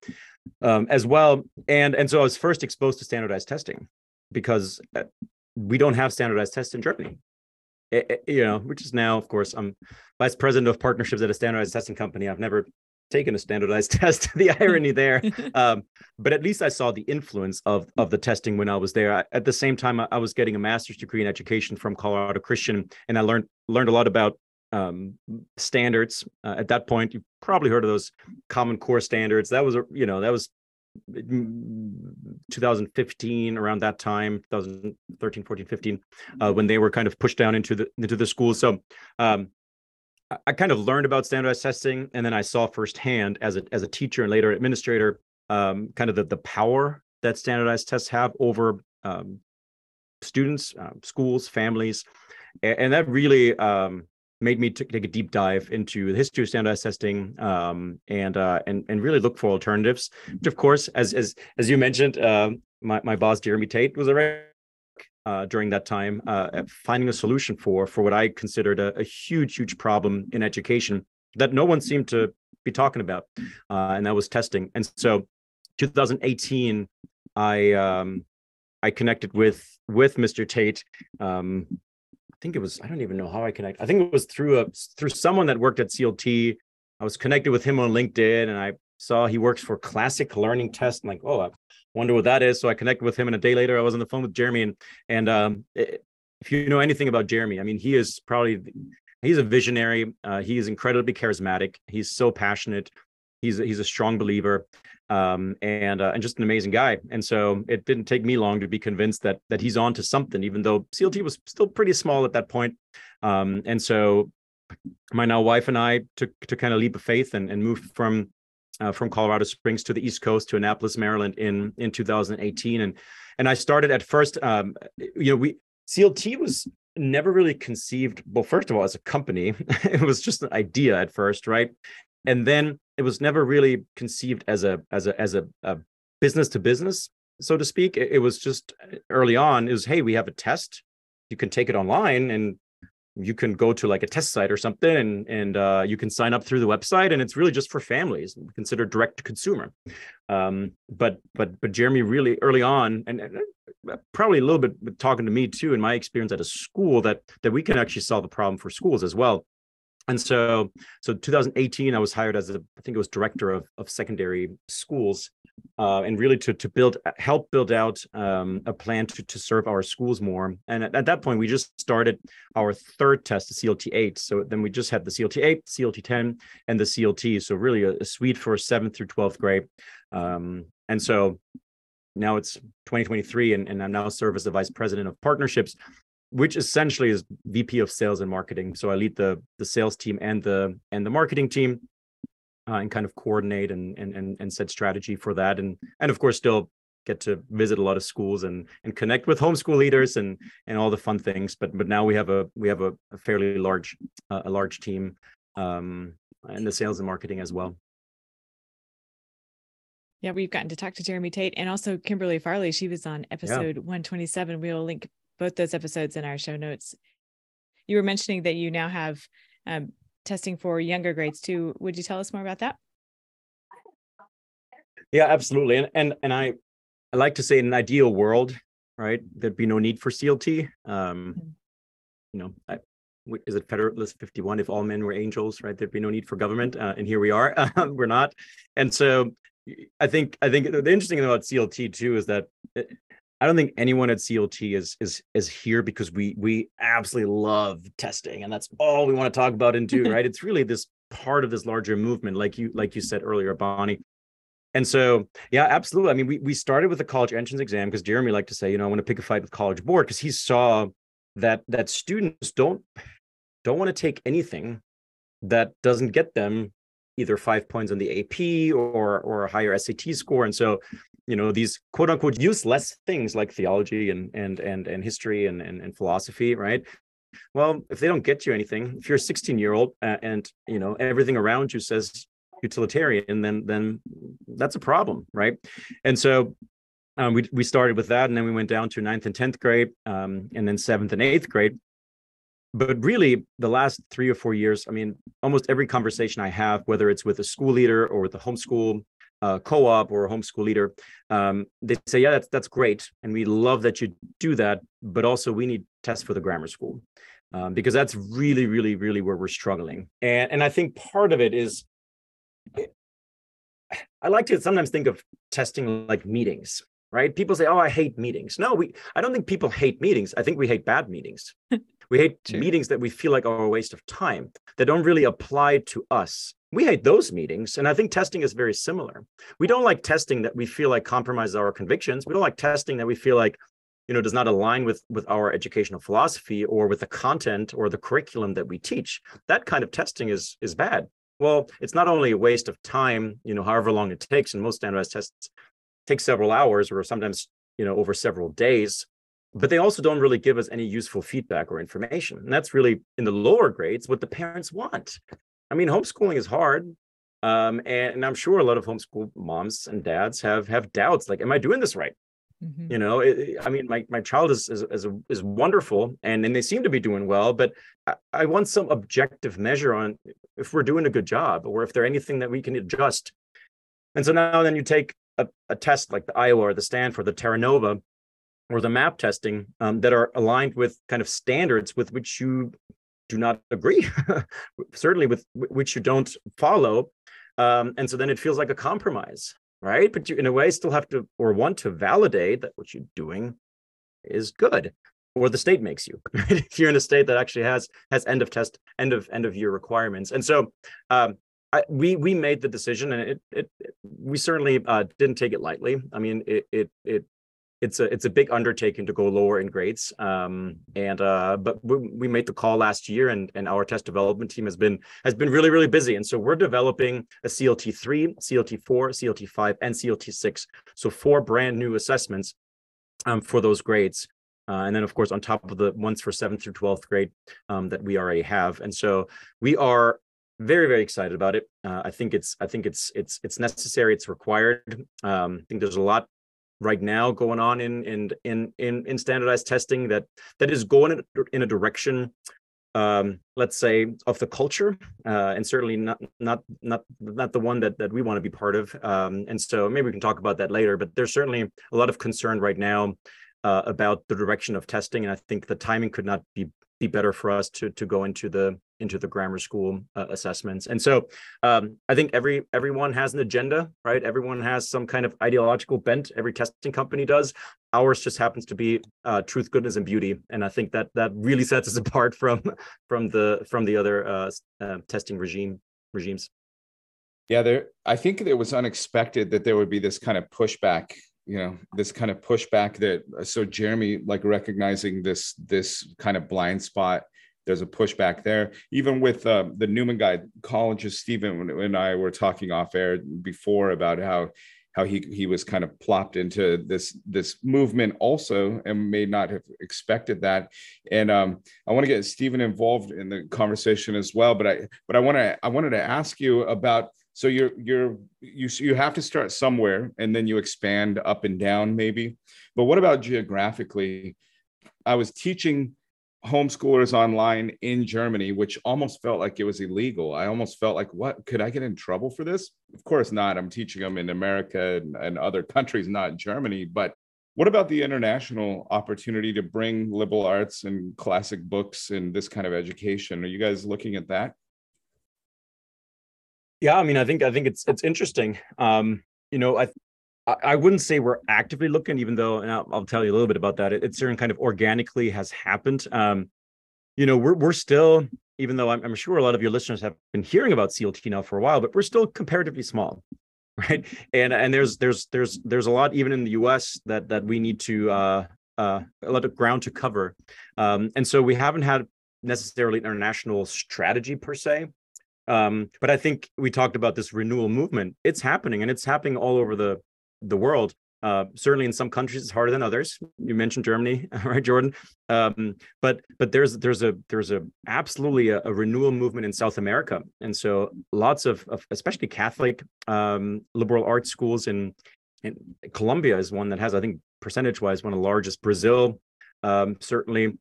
um, as well, and and so I was first exposed to standardized testing because uh, we don't have standardized tests in Germany it, eh, you know, which is now, of course, I'm vice president of partnerships at a standardized testing company. I've never taken a standardized [LAUGHS] test. the irony [LAUGHS] there, um, but at least I saw the influence of of the testing when I was there. I, at the same time, I, I, was getting a master's degree in education from Colorado Christian, and I learned learned a lot about um, standards. Uh, at that point, you probably heard of those Common Core standards. That was a you know that was 2015 around that time 2013 14 15 uh, when they were kind of pushed down into the into the schools so um, I, kind of learned about standardized testing and then i saw firsthand as a as a teacher and later administrator um, kind of the, the power that standardized tests have over um, students uh, schools families and, and that really um, made me t- take a deep dive into the history of standardized testing um, and uh, and and really look for alternatives. Which, of course, as as as you mentioned, uh, my my boss Jeremy Tate was a uh, during that time, uh, finding a solution for for what I considered a, a, huge huge problem in education that no one seemed to be talking about, uh, and that was testing. And so, 2018, I um, I connected with with Mr. Tate. Um, I think it was I don't even know how I connect. I think it was through a through someone that worked at CLT. I was connected with him on LinkedIn, and I saw he works for Classic Learning Test. I'm like, oh, wonder what that is. So I connected with him, and a day later, I was on the phone with Jeremy. And and um, if you know anything about Jeremy, I mean, he is probably he's a visionary. Uh, he is incredibly charismatic. He's so passionate. He's he's a strong believer um, and uh, and just an amazing guy. And so it didn't take me long to be convinced that that he's on to something, even though CLT was still pretty small at that point. Um, and so my now wife and I took to kind of leap of faith and, and moved from uh, from Colorado Springs to the East Coast to Annapolis, Maryland in in 2018. And and I started at first, um, you know, we CLT was never really conceived well first of all as a company. [LAUGHS] It was just an idea at first right? And then it was never really conceived as a as a as a, a business to business so to speak. It, it, was just uh, early on it was hey we have a test. You can take it online and you can go to like a test site or something and and uh, you can sign up through the website and it's really just for families considered direct to consumer. Um, but but but jeremy really early on and, and uh, probably a little bit talking to me too in my experience at a school that that we can actually solve the problem for schools as well. And so so 2018 i was hired as a i think it was director of, of secondary schools uh, and really to to build help build out um, a plan to to serve our schools more. And at, at, that point we just started our third test the clt 8 so then we just had the clt 8 clt 10 and the clt so really a, a suite for 7th through 12th grade. Um, and so now it's 2023 and, and i'm now serve as the vice president of partnerships which essentially is VP of sales and marketing. So I lead the the sales team and the and the marketing team, uh, and kind of coordinate and, and and and set strategy for that, and and of course still get to visit a lot of schools and and connect with homeschool leaders and and all the fun things. But but now we have a we have a, a fairly large uh, a large team um, in the sales and marketing as well. Yeah, we've gotten to talk to Jeremy Tate and also Kimberly Farley. She was on episode yeah. 127. We'll link both those episodes in our show notes. You were mentioning that you now have um, testing for younger grades too. Would you tell us more about that? Yeah, absolutely. And and and I I like to say in an ideal world, right, there'd be no need for CLT. Um, mm-hmm. you know, I, is it Federalist 51? If all men were angels, right, there'd be no need for government. Uh, and here we are. [LAUGHS] we're not. And so I think I think the interesting thing about CLT too is that eh, I don't think anyone at CLT is is is here because we we absolutely love testing and that's all we want to talk about and [LAUGHS] do, right? it's really this part of this larger movement, like you like you said earlier, Bonnie. And so, yeah, absolutely. I mean, we we started with the college entrance exam because Jeremy liked to say, you know, I want to pick a fight with College Board because he saw that that students don't don't want to take anything that doesn't get them either five points on the AP or or a higher SAT score. And so, you know, these quote unquote useless things like theology and and and and history and and, and philosophy, right? Well, if they don't get you anything, if you're a 16 year old and you know everything around you says utilitarian, then then that's a problem, right? And so um, we we started with that, and then we went down to ninth and tenth grade, um, and then seventh and eighth grade. But really, the last three or four years, I mean, almost every conversation I have, whether it's with a school leader or with a homeschool uh, co-op or a homeschool leader, um, they say, "Yeah, that's that's great, and we love that you do that, but also we need tests for the grammar school." Um, because that's really, really, really where we're struggling. And and I think part of it is I like to sometimes think of testing like meetings, right? People say, "Oh, I hate meetings." No, we I don't think people hate meetings. I think we hate bad meetings. [LAUGHS] we hate sure. meetings that we feel like are a waste of time that don't really apply to us. We hate those meetings, and I think testing is very similar. We don't like testing that we feel like compromises our convictions. We don't like testing that we feel like you know does not align with with our educational philosophy or with the content or the curriculum that we teach that kind of testing is is bad well, it's not only a waste of time, you know, however long it takes, and most standardized tests take several hours or sometimes, you know, over several days, but they also don't really give us any useful feedback or information. And that's really in the lower grades what the parents want. I mean, homeschooling is hard. Um, and, and I'm sure a lot of homeschool moms and dads have have doubts like, am I doing this right? Mm-hmm. You know, it, I mean, my my child is is is, is wonderful, and and they seem to be doing well. But I, I, want some objective measure on if we're doing a good job, or if there's anything that we can adjust. And so now, then you take a, a test like the Iowa or the Stanford, the Terra Nova, or the MAP testing um, that are aligned with kind of standards with which you do not agree, [LAUGHS] certainly with which you don't follow. Um, and so then it feels like a compromise right? But you, in a way, still have to or want to validate that what you're doing is good, or the state makes you. [LAUGHS] If you're in a state that actually has has end of test, end of end of year requirements, and so um, I, we we made the decision, and it it, it we certainly uh, didn't take it lightly. I mean, it it it it's a it's a big undertaking to go lower in grades. Um, and uh, but we, we made the call last year, and and our test development team has been has been really really busy. And so we're developing a CLT three, CLT four, CLT five, and CLT six. So four brand new assessments um, for those grades. Uh, and then, of course, on top of the ones for seventh through 12th grade um, that we already have. And so we are very very excited about it uh, i think it's i think it's it's it's necessary it's required um, i think there's a lot right now going on in in in in, in standardized testing that that is going in, a direction um, let's say of the culture uh, and certainly not not not not the one that that we want to be part of. Um, and so maybe we can talk about that later but there's certainly a lot of concern right now uh, about the direction of testing and i think the timing could not be be better for us to to go into the into the grammar school uh, assessments. And so um, I think every everyone has an agenda, right? Everyone has some kind of ideological bent. Every testing company does. Ours just happens to be uh, truth, goodness, and beauty, and I think that that really [LAUGHS] sets us apart from from the from the other uh, uh, testing regime regimes. Yeah, there. I think it was unexpected that there would be this kind of pushback you know this kind of pushback that so jeremy like recognizing this this kind of blind spot there's a pushback there. Even with uh, the Newman Guide, colleges, Stephen and I were talking off air before about how how he he was kind of plopped into this this movement also and may not have expected that. And um, i want to get stephen involved in the conversation as well but i but i want to i wanted to ask you about so you're you're you you have to start somewhere and then you expand up and down maybe. But what about geographically? I was teaching homeschoolers online in Germany, which almost felt like it was illegal. I almost felt like, what could I get in trouble for this? Of course not. I'm teaching them in America and, and other countries, not Germany. But what about the international opportunity to bring liberal arts and classic books and this kind of education? Are you guys looking at that? Yeah, I mean, I think I think it's it's interesting. Um, you know, I I wouldn't say we're actively looking, even though, and I'll, I'll tell you a little bit about that. It, it certain kind of organically has happened. Um, you know, we're we're still, even though I'm, I'm, sure a lot of your listeners have been hearing about CLT now for a while, but we're still comparatively small, [LAUGHS] right? And and there's there's there's there's a lot even in the U.S. that that we need to uh, uh, a lot of ground to cover, um, and so we haven't had necessarily an international strategy per se. Um, but I think we talked about this renewal movement. It's happening, and it's happening all over the the world. Uh, certainly, in some countries, it's harder than others. You mentioned Germany, [LAUGHS] right, Jordan? Um, but but there's there's a there's a absolutely a, a, renewal movement in South America, and so lots of, of especially Catholic um, liberal arts schools in in Colombia is one that has, I think, percentage wise, one of the largest. Brazil, um, certainly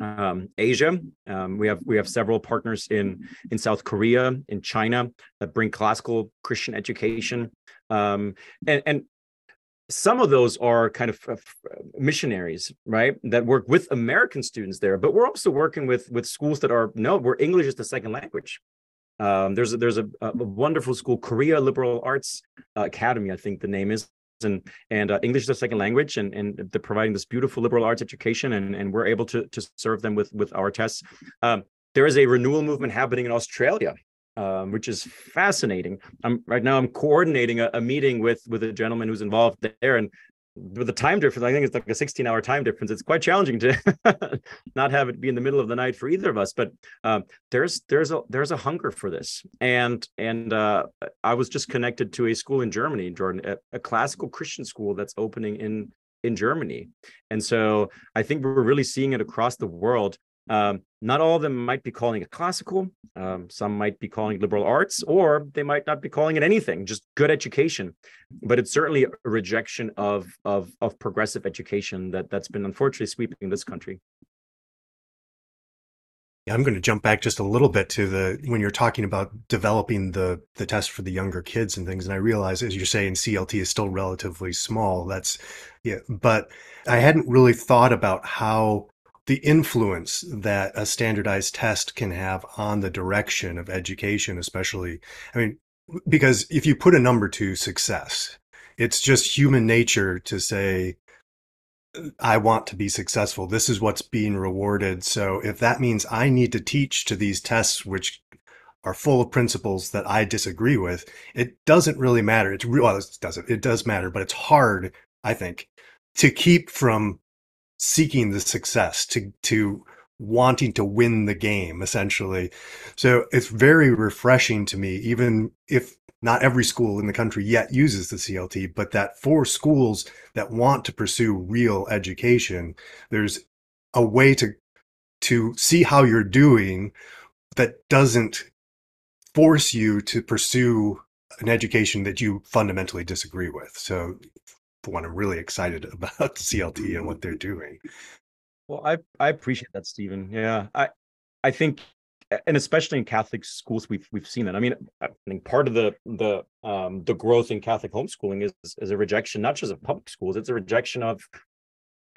um, Asia. Um, we have we have several partners in in South Korea, in China that bring classical Christian education um, and, and some of those are kind of missionaries right that work with american students there but we're also working with with schools that are no where english is the second language. Um, there's a, there's a, a, wonderful school korea liberal arts uh, academy i think the name is and and uh, english is a second language and and they're providing this beautiful liberal arts education and and we're able to to serve them with with our tests. Um, there is a renewal movement happening in australia um, which is fascinating. I'm right now. I'm coordinating a, a, meeting with with a gentleman who's involved there, and with the time difference, I think it's like a 16 hour time difference. It's quite challenging to [LAUGHS] not have it be in the middle of the night for either of us. But um, there's there's a there's a hunger for this, and and uh, I was just connected to a school in Germany, Jordan, a, a classical Christian school that's opening in in Germany, and so I think we're really seeing it across the world um, not all of them might be calling it classical. Um, some might be calling it liberal arts, or they might not be calling it anything, just good education. But it's certainly a rejection of of of progressive education that that's been unfortunately sweeping this country. I'm going to jump back just a little bit to the when you're talking about developing the the test for the younger kids and things, and I realize as you're saying CLT is still relatively small. That's yeah, but I hadn't really thought about how the influence that a standardized test can have on the direction of education, especially. I mean, because if you put a number to success, it's just human nature to say, I want to be successful. This is what's being rewarded. So if that means I need to teach to these tests, which are full of principles that I disagree with, it doesn't really matter. It's real. Well, it doesn't. It does matter, but it's hard, I think, to keep from seeking the success to to wanting to win the game essentially. So it's very refreshing to me even if not every school in the country yet uses the CLT but that for schools that want to pursue real education there's a way to to see how you're doing that doesn't force you to pursue an education that you fundamentally disagree with. So one I'm really excited [LAUGHS] about CLT and what they're doing. Well, I I appreciate that, Stephen. Yeah, I I think, and especially in Catholic schools, we've we've seen that. I mean, I think part of the the um the growth in Catholic homeschooling is is a rejection not just of public schools; it's a rejection of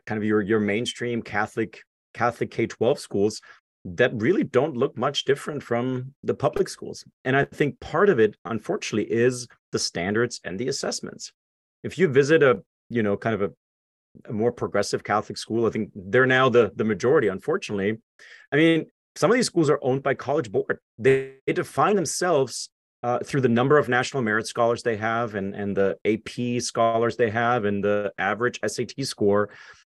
kind of your your mainstream Catholic Catholic K twelve schools that really don't look much different from the public schools. And I think part of it, unfortunately, is the standards and the assessments if you visit a you know kind of a, a more progressive Catholic school, I think they're now the the majority. Unfortunately, I mean, some of these schools are owned by College Board. They, they define themselves uh, through the number of national merit scholars they have, and and the AP scholars they have, and the average SAT score,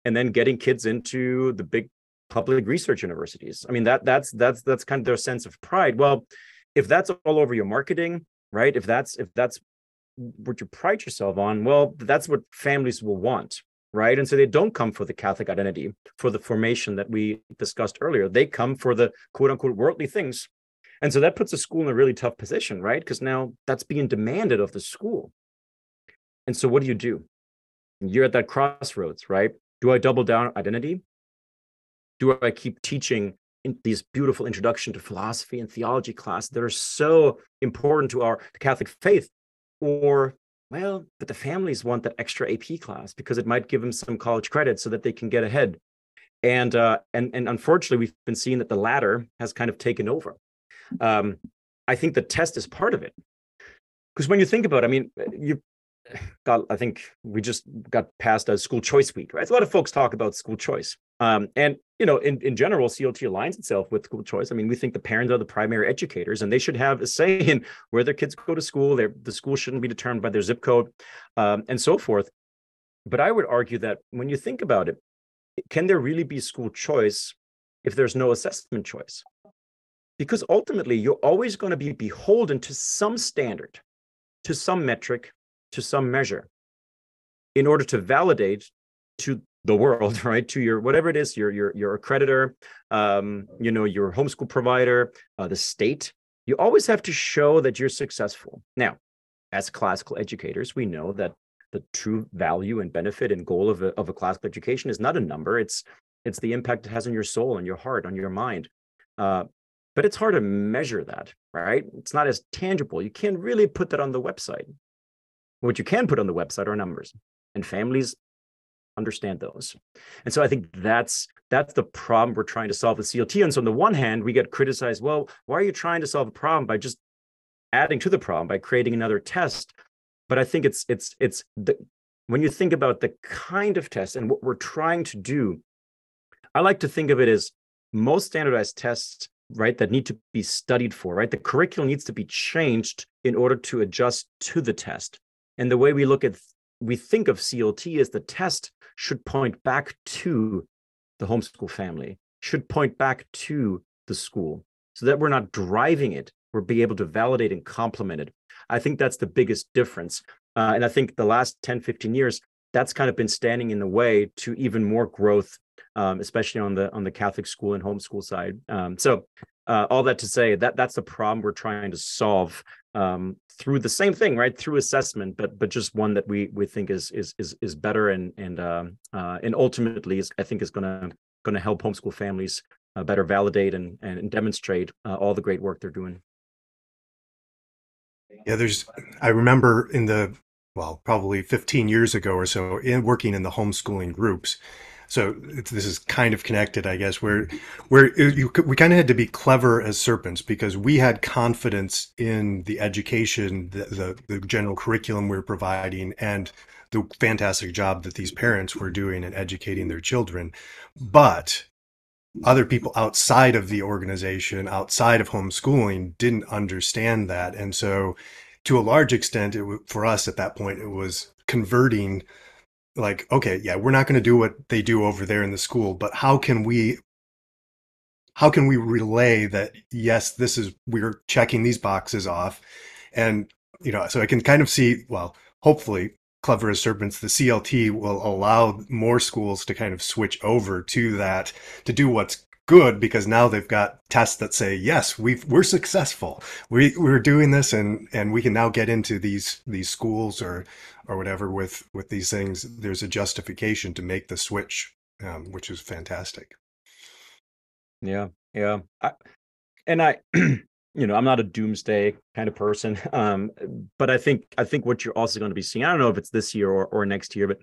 and then getting kids into the big public research universities. I mean that that's that's that's kind of their sense of pride. Well, if that's all over your marketing, right? If that's if that's what you pride yourself on, well, that's what families will want, right? And so they don't come for the Catholic identity, for the formation that we discussed earlier. They come for the quote unquote worldly things. And so that puts the school in a really tough position, right? Because now that's being demanded of the school. And so what do you do? You're at that crossroads, right? Do I double down on identity do I keep teaching in these beautiful introduction to philosophy and theology class that are so important to our Catholic faith? Or, well, but the families want that extra AP class because it might give them some college credit so that they can get ahead. And uh, and and unfortunately, we've been seeing that the latter has kind of taken over. Um, I think the test is part of it because when you think about it, I mean, you [SIGHS] got i think we just got past a school choice week right a lot of folks talk about school choice um, and you know in, in general clt aligns itself with school choice. I mean we think the parents are the primary educators and they should have a say in where their kids go to school. The school shouldn't be determined by their zip code um, and so forth. But i would argue that when you think about it can there really be school choice if there's no assessment choice? Because ultimately you're always going to be beholden to some standard to some metric to some measure in order to validate to the world [LAUGHS] right to your whatever it is your your your accreditor um you know your homeschool provider uh, the state you always have to show that you're successful. Now as classical educators we know that the true value and benefit and goal of a, of a classical education is not a number it's it's the impact it has on your soul on your heart on your mind. Uh, but it's hard to measure that right? It's not as tangible. You can't really put that on the website. What you can put on the website are numbers, and families understand those. And so I think that's that's the problem we're trying to solve with CLT. And so on the one hand, we get criticized, well, why are you trying to solve a problem by just adding to the problem by creating another test? But I think it's it's it's the when you think about the kind of test and what we're trying to do, I like to think of it as most standardized tests, right, that need to be studied for, right? The curriculum needs to be changed in order to adjust to the test. And the way we look at, we think of CLT as the test should point back to the homeschool family, should point back to the school so that we're not driving it. We're being able to validate and complement it. I think that's the biggest difference. Uh, and I think the last 10, 15 years, that's kind of been standing in the way to even more growth, um, especially on the on the Catholic school and homeschool side. Um, so uh, all that to say that that's the problem we're trying to solve um, through the same thing, right? Through assessment, but but just one that we we think is is is is better and and um, uh, and ultimately is I think is going to going to help homeschool families uh, better validate and and demonstrate uh, all the great work they're doing. Yeah, there's. I remember in the well, probably 15 years ago or so, in working in the homeschooling groups, so this is kind of connected, I guess. Where where you, we kind of had to be clever as serpents because we had confidence in the education, the, the, the general curriculum we we're providing, and the fantastic job that these parents were doing in educating their children. But other people outside of the organization, outside of homeschooling, didn't understand that, and so to a large extent, it for us at that point, it was converting like okay yeah we're not going to do what they do over there in the school but how can we how can we relay that yes this is we're checking these boxes off? And you know so i can kind of see well hopefully clever as serpents the clt will allow more schools to kind of switch over to that to do what's good because now they've got tests that say yes we we're successful. We we're doing this and and we can now get into these these schools or or whatever with with these things. There's a justification to make the switch um, which is fantastic. Yeah yeah. I, and i [CLEARS THROAT] you know i'm not a doomsday kind of person [LAUGHS] um but i think i think what you're also going to be seeing i don't know if it's this year or, or next year but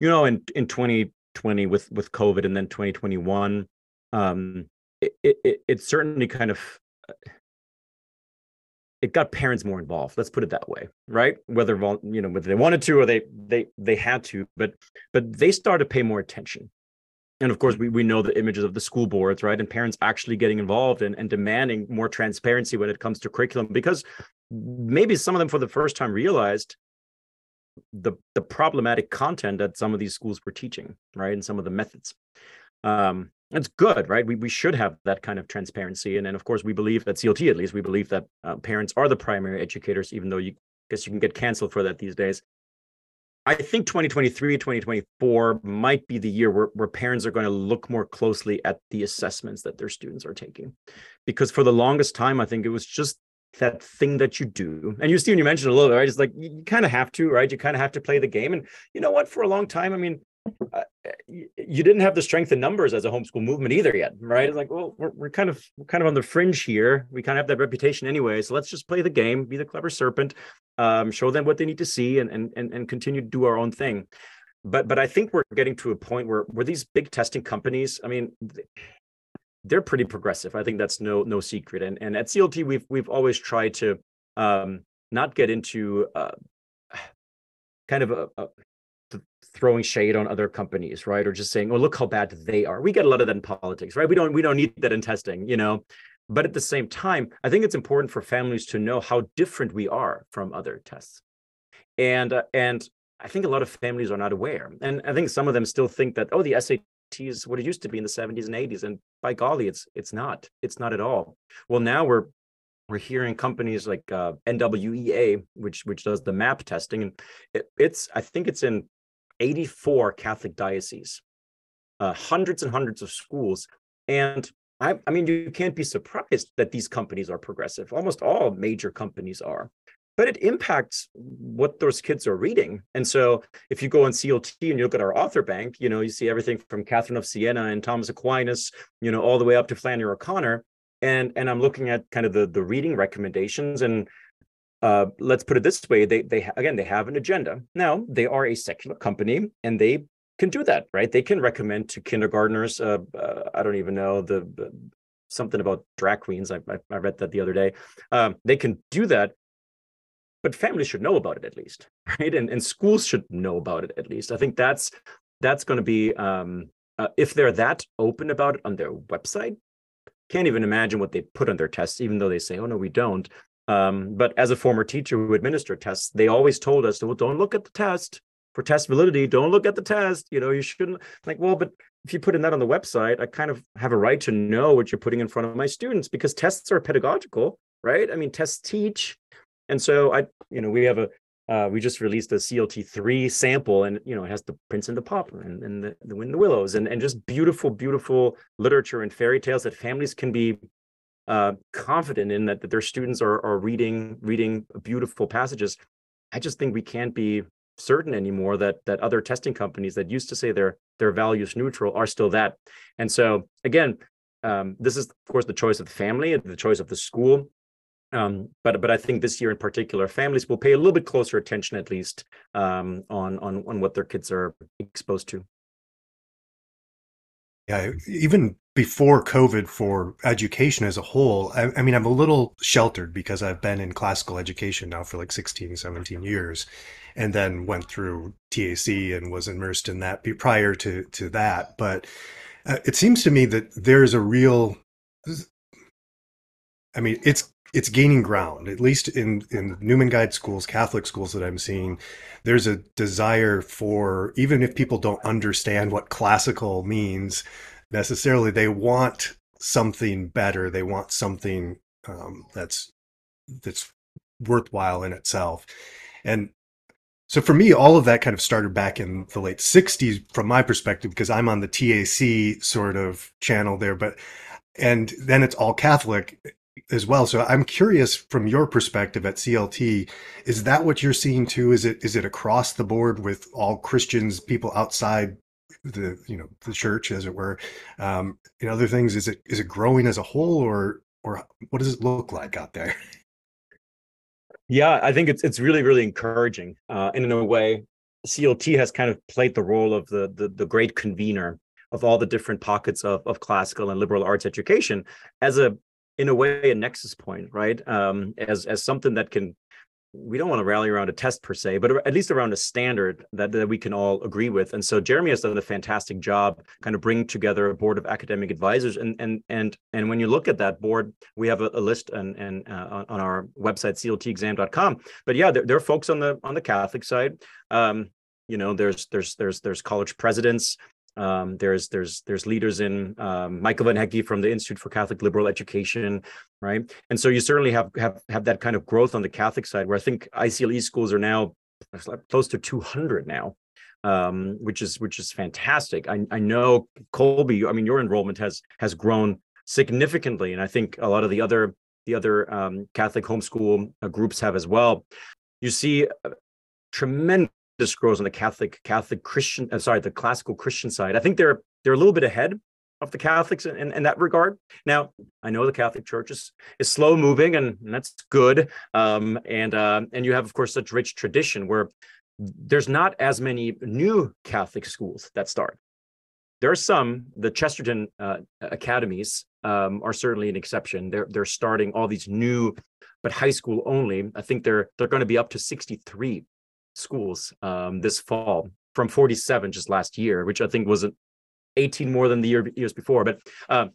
you know in in 2020 with with covid and then 2021 um, it, it, it certainly kind of uh, it got parents more involved let's put it that way right? Whether you know whether they wanted to or they they they had to but but they started to pay more attention. And of course we, we know the images of the school boards right? And parents actually getting involved and, and demanding more transparency when it comes to curriculum because maybe some of them for the first time realized the the problematic content that some of these schools were teaching right? And some of the methods. Um it's good, right? We, we should have that kind of transparency. And then, of course, we believe at CLT, at least, we believe that uh, parents are the primary educators, even though you guess you can get canceled for that these days. I think 2023, 2024 might be the year where, where parents are going to look more closely at the assessments that their students are taking. Because for the longest time, I think it was just that thing that you do. And you, Stephen, you mentioned a little bit, right? It's like you, you kind of have to, right? You kind of have to play the game. And you know what? For a long time, I mean, you didn't have the strength in numbers as a homeschool movement either yet, right? It's like, well, we're, we're kind of we're kind of on the fringe here. We kind of have that reputation anyway, so let's just play the game, be the clever serpent, um, show them what they need to see, and and and continue to do our own thing. But but I think we're getting to a point where where these big testing companies, I mean, they're pretty progressive. I think that's no no secret. And and at CLT, we've we've always tried to um, not get into uh, [SIGHS] kind of a, a throwing shade on other companies, right? Or just saying, "Oh, look how bad they are." We get a lot of that in politics, right? We don't we don't need that in testing, you know. But at the same time, I think it's important for families to know how different we are from other tests. And uh, and I think a lot of families are not aware. And I think some of them still think that, oh, the SAT is what it used to be in the 70s and 80s. And by golly, it's it's not. It's not at all. Well, now we're we're hearing companies like uh, NWEA, which which does the MAP testing, and it, it's I think it's in 84 Catholic dioceses, uh, hundreds and hundreds of schools. And I, I mean, you can't be surprised that these companies are progressive. Almost all major companies are but it impacts what those kids are reading. And so if you go on CLT and you look at our author bank, you know, you see everything from Catherine of Siena and Thomas Aquinas, you know, all the way up to Flannery O'Connor. And and I'm looking at kind of the the reading recommendations and uh, let's put it this way they they again they have an agenda. Now they are a secular company and they can do that right? They can recommend to kindergartners uh, uh, i don't even know the, something about drag queens. I, I, I read that the other day. Um, they can do that but families should know about it at least [LAUGHS] right? And, and schools should know about it at least. I think that's that's going to be um, uh, if they're that open about it on their website can't even imagine what they put on their tests even though they say oh no we don't um, but as a former teacher who administered tests, they always told us, well, don't look at the test for test validity. Don't look at the test. You know, you shouldn't like, well, but if you put in that on the website, I kind of have a right to know what you're putting in front of my students because tests are pedagogical, right? I mean, tests teach. And so I, you know, we have a, uh, we just released a CLT3 sample and, you know, it has the Prince and the Pauper and, and the, the Wind and the Willows and, and just beautiful, beautiful literature and fairy tales that families can be uh, confident in that, that their students are, are reading reading beautiful passages. I just think we can't be certain anymore that that other testing companies that used to say they're they're values neutral are still that. And so again, um, this is of course the choice of the family, the choice of the school. Um, but but I think this year in particular, families will pay a little bit closer attention, at least um, on on on what their kids are exposed to. Yeah, even before COVID for education as a whole, I, I, mean, I'm a little sheltered because I've been in classical education now for like 16, 17 years, and then went through TAC and was immersed in that prior to, to that. But uh, it seems to me that there's a real, I mean, it's it's gaining ground, at least in, in Newman Guide schools, Catholic schools that I'm seeing. There's a desire for, even if people don't understand what classical means necessarily, they want something better. They want something um, that's that's worthwhile in itself. And so for me, all of that kind of started back in the late 60s from my perspective, because I'm on the TAC sort of channel there, but and then it's all Catholic as well. So I'm curious from your perspective at CLT, is that what you're seeing too? Is it is it across the board with all Christians, people outside the you know the church, as it were, um, and other things? Is it is it growing as a whole, or or what does it look like out there? Yeah, I think it's it's really really encouraging, uh, and in a way, CLT has kind of played the role of the the, the great convener of all the different pockets of, of classical and liberal arts education as a in a way a nexus point right um, as as something that can we don't want to rally around a test per se, but at least around a standard that, that we can all agree with. And so Jeremy has done a fantastic job kind of bringing together a board of academic advisors. And and and and when you look at that board, we have a, a list and and uh, on our website cltexam.com. But yeah, there, there, are folks on the on the Catholic side. Um, you know, there's there's there's there's college presidents, um, there's there's there's leaders in um, Michael Van Hecke from the Institute for Catholic Liberal Education, right? And so you certainly have have have that kind of growth on the Catholic side, where I think ICLE schools are now close to 200 now, um, which is which is fantastic. I, I know Kolbe. I mean, your enrollment has has grown significantly, and I think a lot of the other the other um, Catholic homeschool uh, groups have as well. You see tremendous growth on the Catholic Catholic Christian, uh, sorry, the classical Christian side. I think they're they're a little bit ahead of the Catholics in, in, in, that regard. Now, I know the Catholic Church is, is slow moving, and, and that's good. Um, and uh, and you have, of course, such rich tradition where there's not as many new Catholic schools that start. There are some. The Chesterton uh, academies um, are certainly an exception. They're they're starting all these new, but high school only. I think they're they're going to be up to 63 schools um, this fall from 47 just last year, which I think was 18 more than the year, years before. But uh,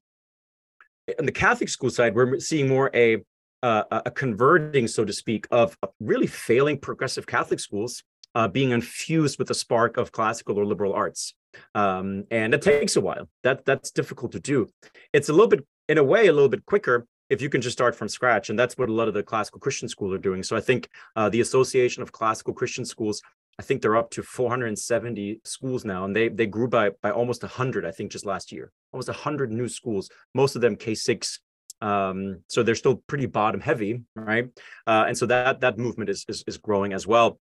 on the Catholic school side, we're seeing more a uh, a converting, so to speak, of really failing progressive Catholic schools uh, being infused with a spark of classical or liberal arts um, and it takes a while. That that's difficult to do. It's a little bit, in a way, a little bit quicker if you can just start from scratch, and that's what a lot of the classical Christian schools are doing. So I think uh, the Association of Classical Christian Schools, I think they're up to 470 schools now, and they they grew by by almost 100, I think, just last year. Almost 100 new schools, most of them K6 um, so they're still pretty bottom heavy right uh, and so that that movement is, is is growing as well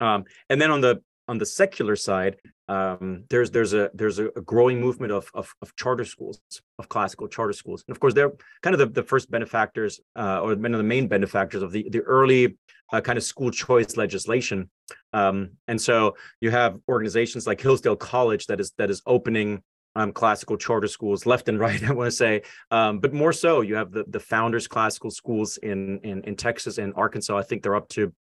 um, and then on the on the secular side, um, there's there's a there's a, growing movement of, of, of charter schools, of classical charter schools, and of course they're kind of the, the first benefactors uh, or one of the main benefactors of the the early uh, kind of school choice legislation. Um, and so you have organizations like Hillsdale College that is that is opening um, classical charter schools left and [LAUGHS] right. I want to say, um, but more so, you have the the founders classical schools in in in Texas and Arkansas. I think they're up to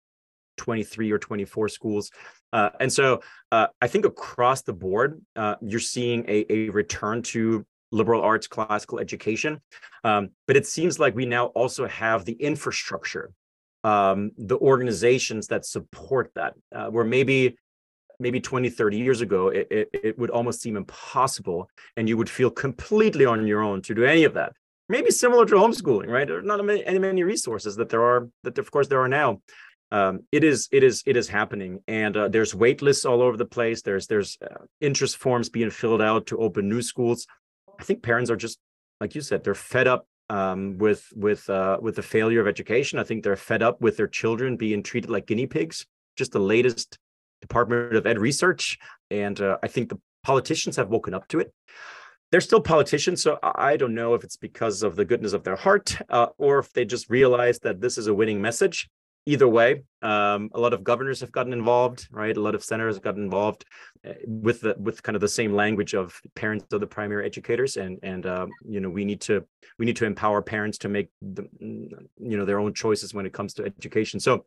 23 or 24 schools. Uh, and so uh, I think across the board, uh, you're seeing a, a, return to liberal arts classical education. Um, but it seems like we now also have the infrastructure, um, the organizations that support that, uh, where maybe maybe 20 30 years ago it, it, it would almost seem impossible and you would feel completely on your own to do any of that maybe similar to homeschooling right there are not many, many resources that there are that of course there are now um, it is it is it is happening. And uh, there's wait lists all over the place. There's there's uh, interest forms being filled out to open new schools. I think parents are just like you said they're fed up um, with with uh, with the failure of education. I think they're fed up with their children being treated like guinea pigs. Just the latest department of ed research. And uh, i think the politicians have woken up to it. They're still politicians so i don't know if it's because of the goodness of their heart uh, or if they just realize that this is a winning message either way, um, a lot of governors have gotten involved, right? A lot of senators have gotten involved uh, with the with kind of the same language of parents are the primary educators, and and um, you know we need to we need to empower parents to make the, you know their own choices when it comes to education. So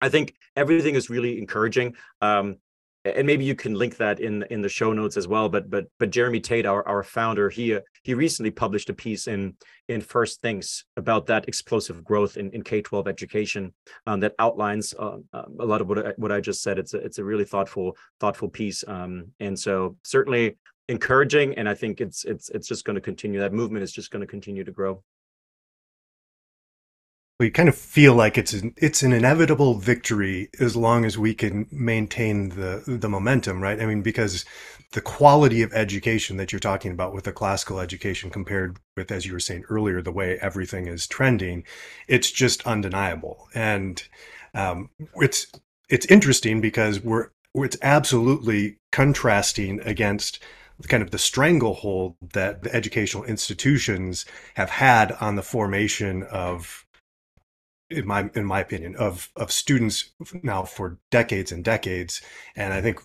I think everything is really encouraging. Um, and maybe you can link that in in the show notes as well but but but jeremy tate our, our founder he uh, he recently published a piece in in first things about that explosive growth in, in k-12 education um, that outlines uh, a lot of what I, what I just said. It's a it's a really thoughtful thoughtful piece um, and so certainly encouraging and i think it's it's it's just going to continue. That movement is just going to continue to grow we kind of feel like it's an, it's an inevitable victory as long as we can maintain the the momentum, right? I mean, because the quality of education that you're talking about with the classical education compared with, as you were saying earlier, the way everything is trending, it's just undeniable, and um, it's it's interesting because we're it's absolutely contrasting against kind of the stranglehold that the educational institutions have had on the formation of in my in my opinion of of students now for decades and decades. And i think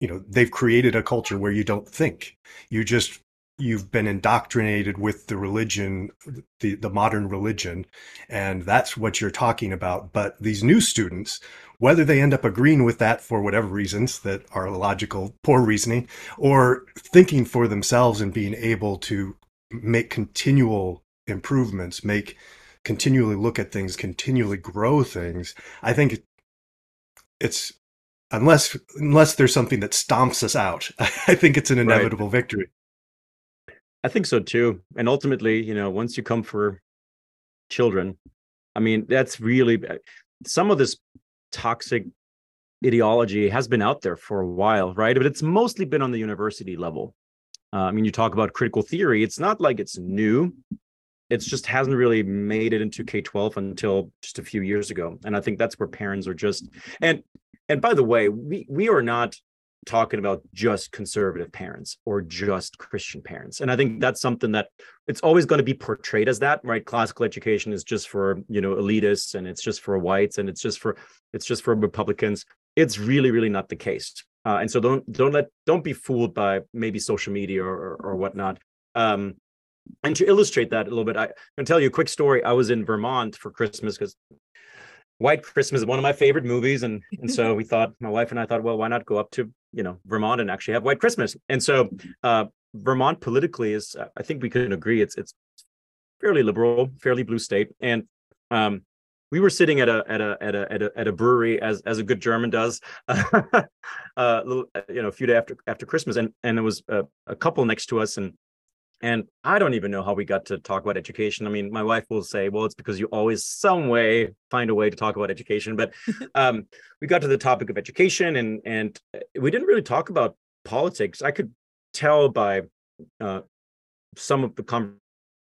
you know they've created a culture where you don't think. You just you've been indoctrinated with the religion the the modern religion and that's what you're talking about. But these new students whether they end up agreeing with that for whatever reasons that are logical poor reasoning or thinking for themselves and being able to make continual improvements make continually look at things, continually grow things, I think it's unless unless there's something that stomps us out, [LAUGHS] I think it's an inevitable right. victory. I think so too. And ultimately, you know, once you come for children, I mean, that's really uh, some of this toxic ideology has been out there for a while, right? But it's mostly been on the university level. Uh, I mean, you talk about critical theory, it's not like it's new it's just hasn't really made it into K-12 until just a few years ago. And I think that's where parents are just and and by the way, we we are not talking about just conservative parents or just Christian parents. And I think that's something that it's always going to be portrayed as that, right? Classical education is just for, you know, elitists and it's just for whites and it's just for it's just for Republicans. It's really, really not the case. Uh, and so don't don't let don't be fooled by maybe social media or or, whatnot. Um, and to illustrate that a little bit, I can tell you a quick story. I was in Vermont for Christmas because White Christmas is one of my favorite movies, and and so [LAUGHS] we thought my wife and I thought, well, why not go up to you know Vermont and actually have White Christmas? And so uh, Vermont politically is, I think we can agree, it's it's fairly liberal, fairly blue state, and um, we were sitting at a at a at a at a, at a brewery as as a good German does, [LAUGHS] uh, little, you know, a few days after after Christmas, and and there was a, a couple next to us, and and I don't even know how we got to talk about education. I mean, my wife will say, well, it's because you always some way find a way to talk about education. But [LAUGHS] um, we got to the topic of education and and we didn't really talk about politics. I could tell by uh, some of the conversation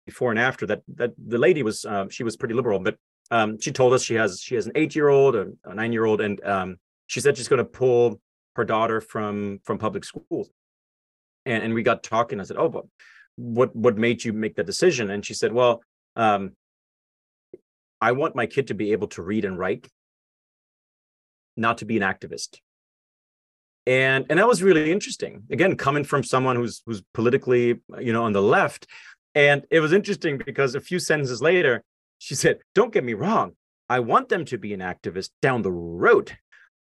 before and after that that the lady was uh, she was pretty liberal, but um, she told us she has she has an eight year old, a, a nine year old, and um, she said she's going to pull her daughter from from public schools. And, and we got talking. I said, "Oh, but what what made you make that decision? And she said well um, i want my kid to be able to read and write. Not to be an activist. And and that was really interesting. Again coming from someone who's who's politically you know on the left and it was interesting because a few sentences later she said don't get me wrong i want them to be an activist down the road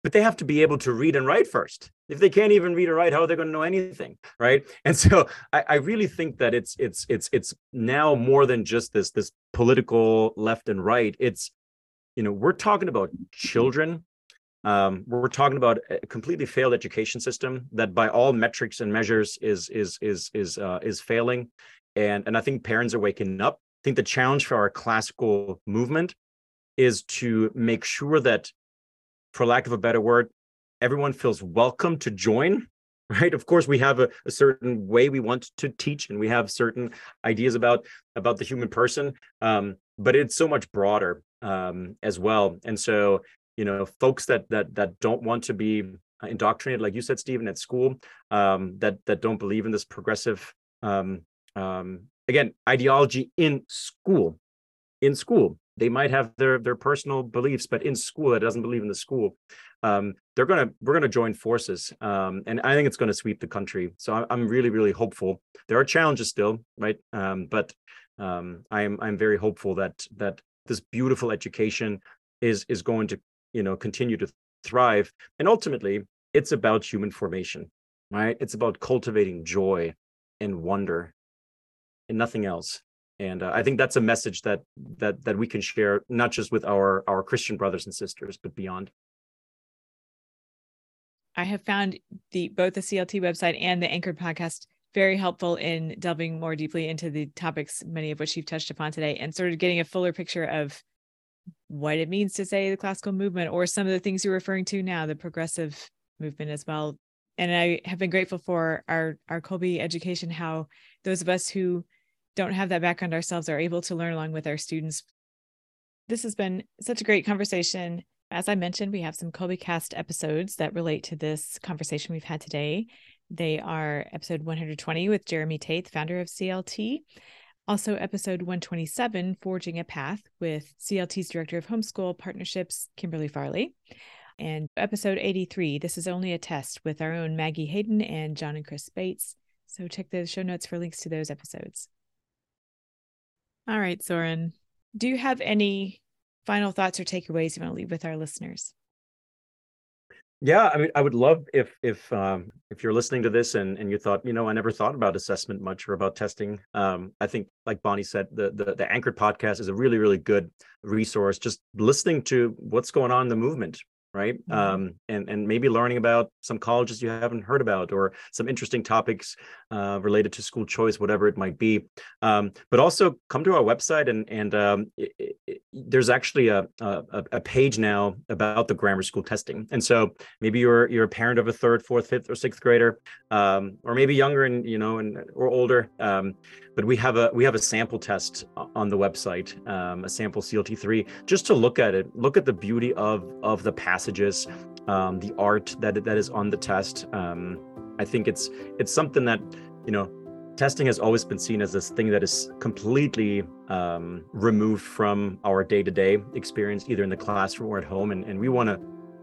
but they have to be able to read and write first. If they can't even read or write, how are they going to know anything, right? [LAUGHS] And so I, I, really think that it's it's it's it's now more than just this this political left and right. It's you know we're talking about children. Um, we're talking about a completely failed education system that, by all metrics and measures, is is is is uh, is failing, and and I think parents are waking up. I think the challenge for our classical movement is to make sure that for lack of a better word, everyone feels welcome to join [LAUGHS] right? Of course we have a, a, certain way we want to teach and we have certain ideas about about the human person um, but it's so much broader um, as well. And so you know folks that that that don't want to be indoctrinated like you said stephen at school um, that that don't believe in this progressive um, um, again ideology in school in school they might have their their personal beliefs but in school that doesn't believe in the school. Um, they're gonna we're gonna join forces um, and i think it's to sweep the country. So i'm really really hopeful. There are challenges still right? Um, but um, i'm i'm very hopeful that that this beautiful education is is going to you know continue to thrive. And ultimately it's about human formation right? It's about cultivating joy and wonder and nothing else and uh, i think that's a message that that that we can share not just with our our christian brothers and sisters but beyond. I have found the both the clt website and the anchored podcast very helpful in delving more deeply into the topics many of which you've touched upon today and sort of getting a fuller picture of what it means to say the classical movement or some of the things you're referring to now the progressive movement as well. And i have been grateful for our our kolbe education how those of us who don't have that background ourselves are able to learn along with our students. This has been such a great conversation. As I mentioned, we have some KolbeCast episodes that relate to this conversation we've had today. They are episode 120 with Jeremy Tate, founder of CLT. Also, episode 127, Forging a Path, with CLT's Director of Homeschool Partnerships, Kimberly Farley. And episode 83, This is Only a Test, with our own Maggie Hayden and John and Chris Bates. So check the show notes for links to those episodes. All right, Soren. Do you have any final thoughts or takeaways you want to leave with our listeners? Yeah, I mean, I would love if if um, if you're listening to this and and you thought, you know, I never thought about assessment much or about testing. Um, I think, like Bonnie said, the, the the Anchored podcast is a really really good resource. Just listening to what's going on in the movement, right mm-hmm. um, and and maybe learning about some colleges you haven't heard about or some interesting topics uh, related to school choice whatever it might be um, but also come to our website and and um, it, it, there's actually a, a, a page now about the grammar school testing, and so maybe you're you're a parent of a third, fourth, fifth, or sixth grader, um, or maybe younger and you know and or older. Um, but we have a we have a sample test on the website, um, a sample CLT three, just to look at it, look at the beauty of of the passages, um, the art that that is on the test. Um, I think it's it's something that you know testing has always been seen as this thing that is completely um, removed from our day-to-day experience either in the classroom or at home and, and we want to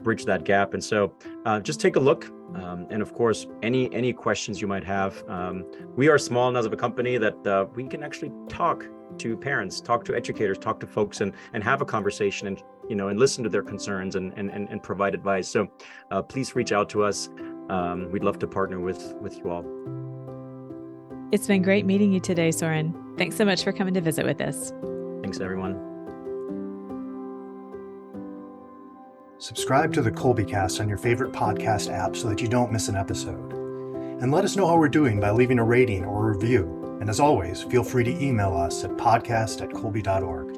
bridge that gap and so uh, just take a look um, and of course any any questions you might have um, we are small enough of a company that uh, we can actually talk to parents talk to educators talk to folks and and have a conversation and you know and listen to their concerns and and, and, provide advice so uh, please reach out to us um, we'd love to partner with with you all it's been great meeting you today, Soren. Thanks so much for coming to visit with us. Thanks, everyone. Subscribe to the Kolbecast on your favorite podcast app so that you don't miss an episode. And let us know how we're doing by leaving a rating or a review. And as always, feel free to email us at podcast at kolbe.org.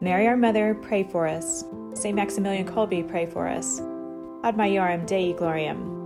Mary, our mother, pray for us. St. Maximilian Kolbe, pray for us. Ad Maiorem Dei Gloriam.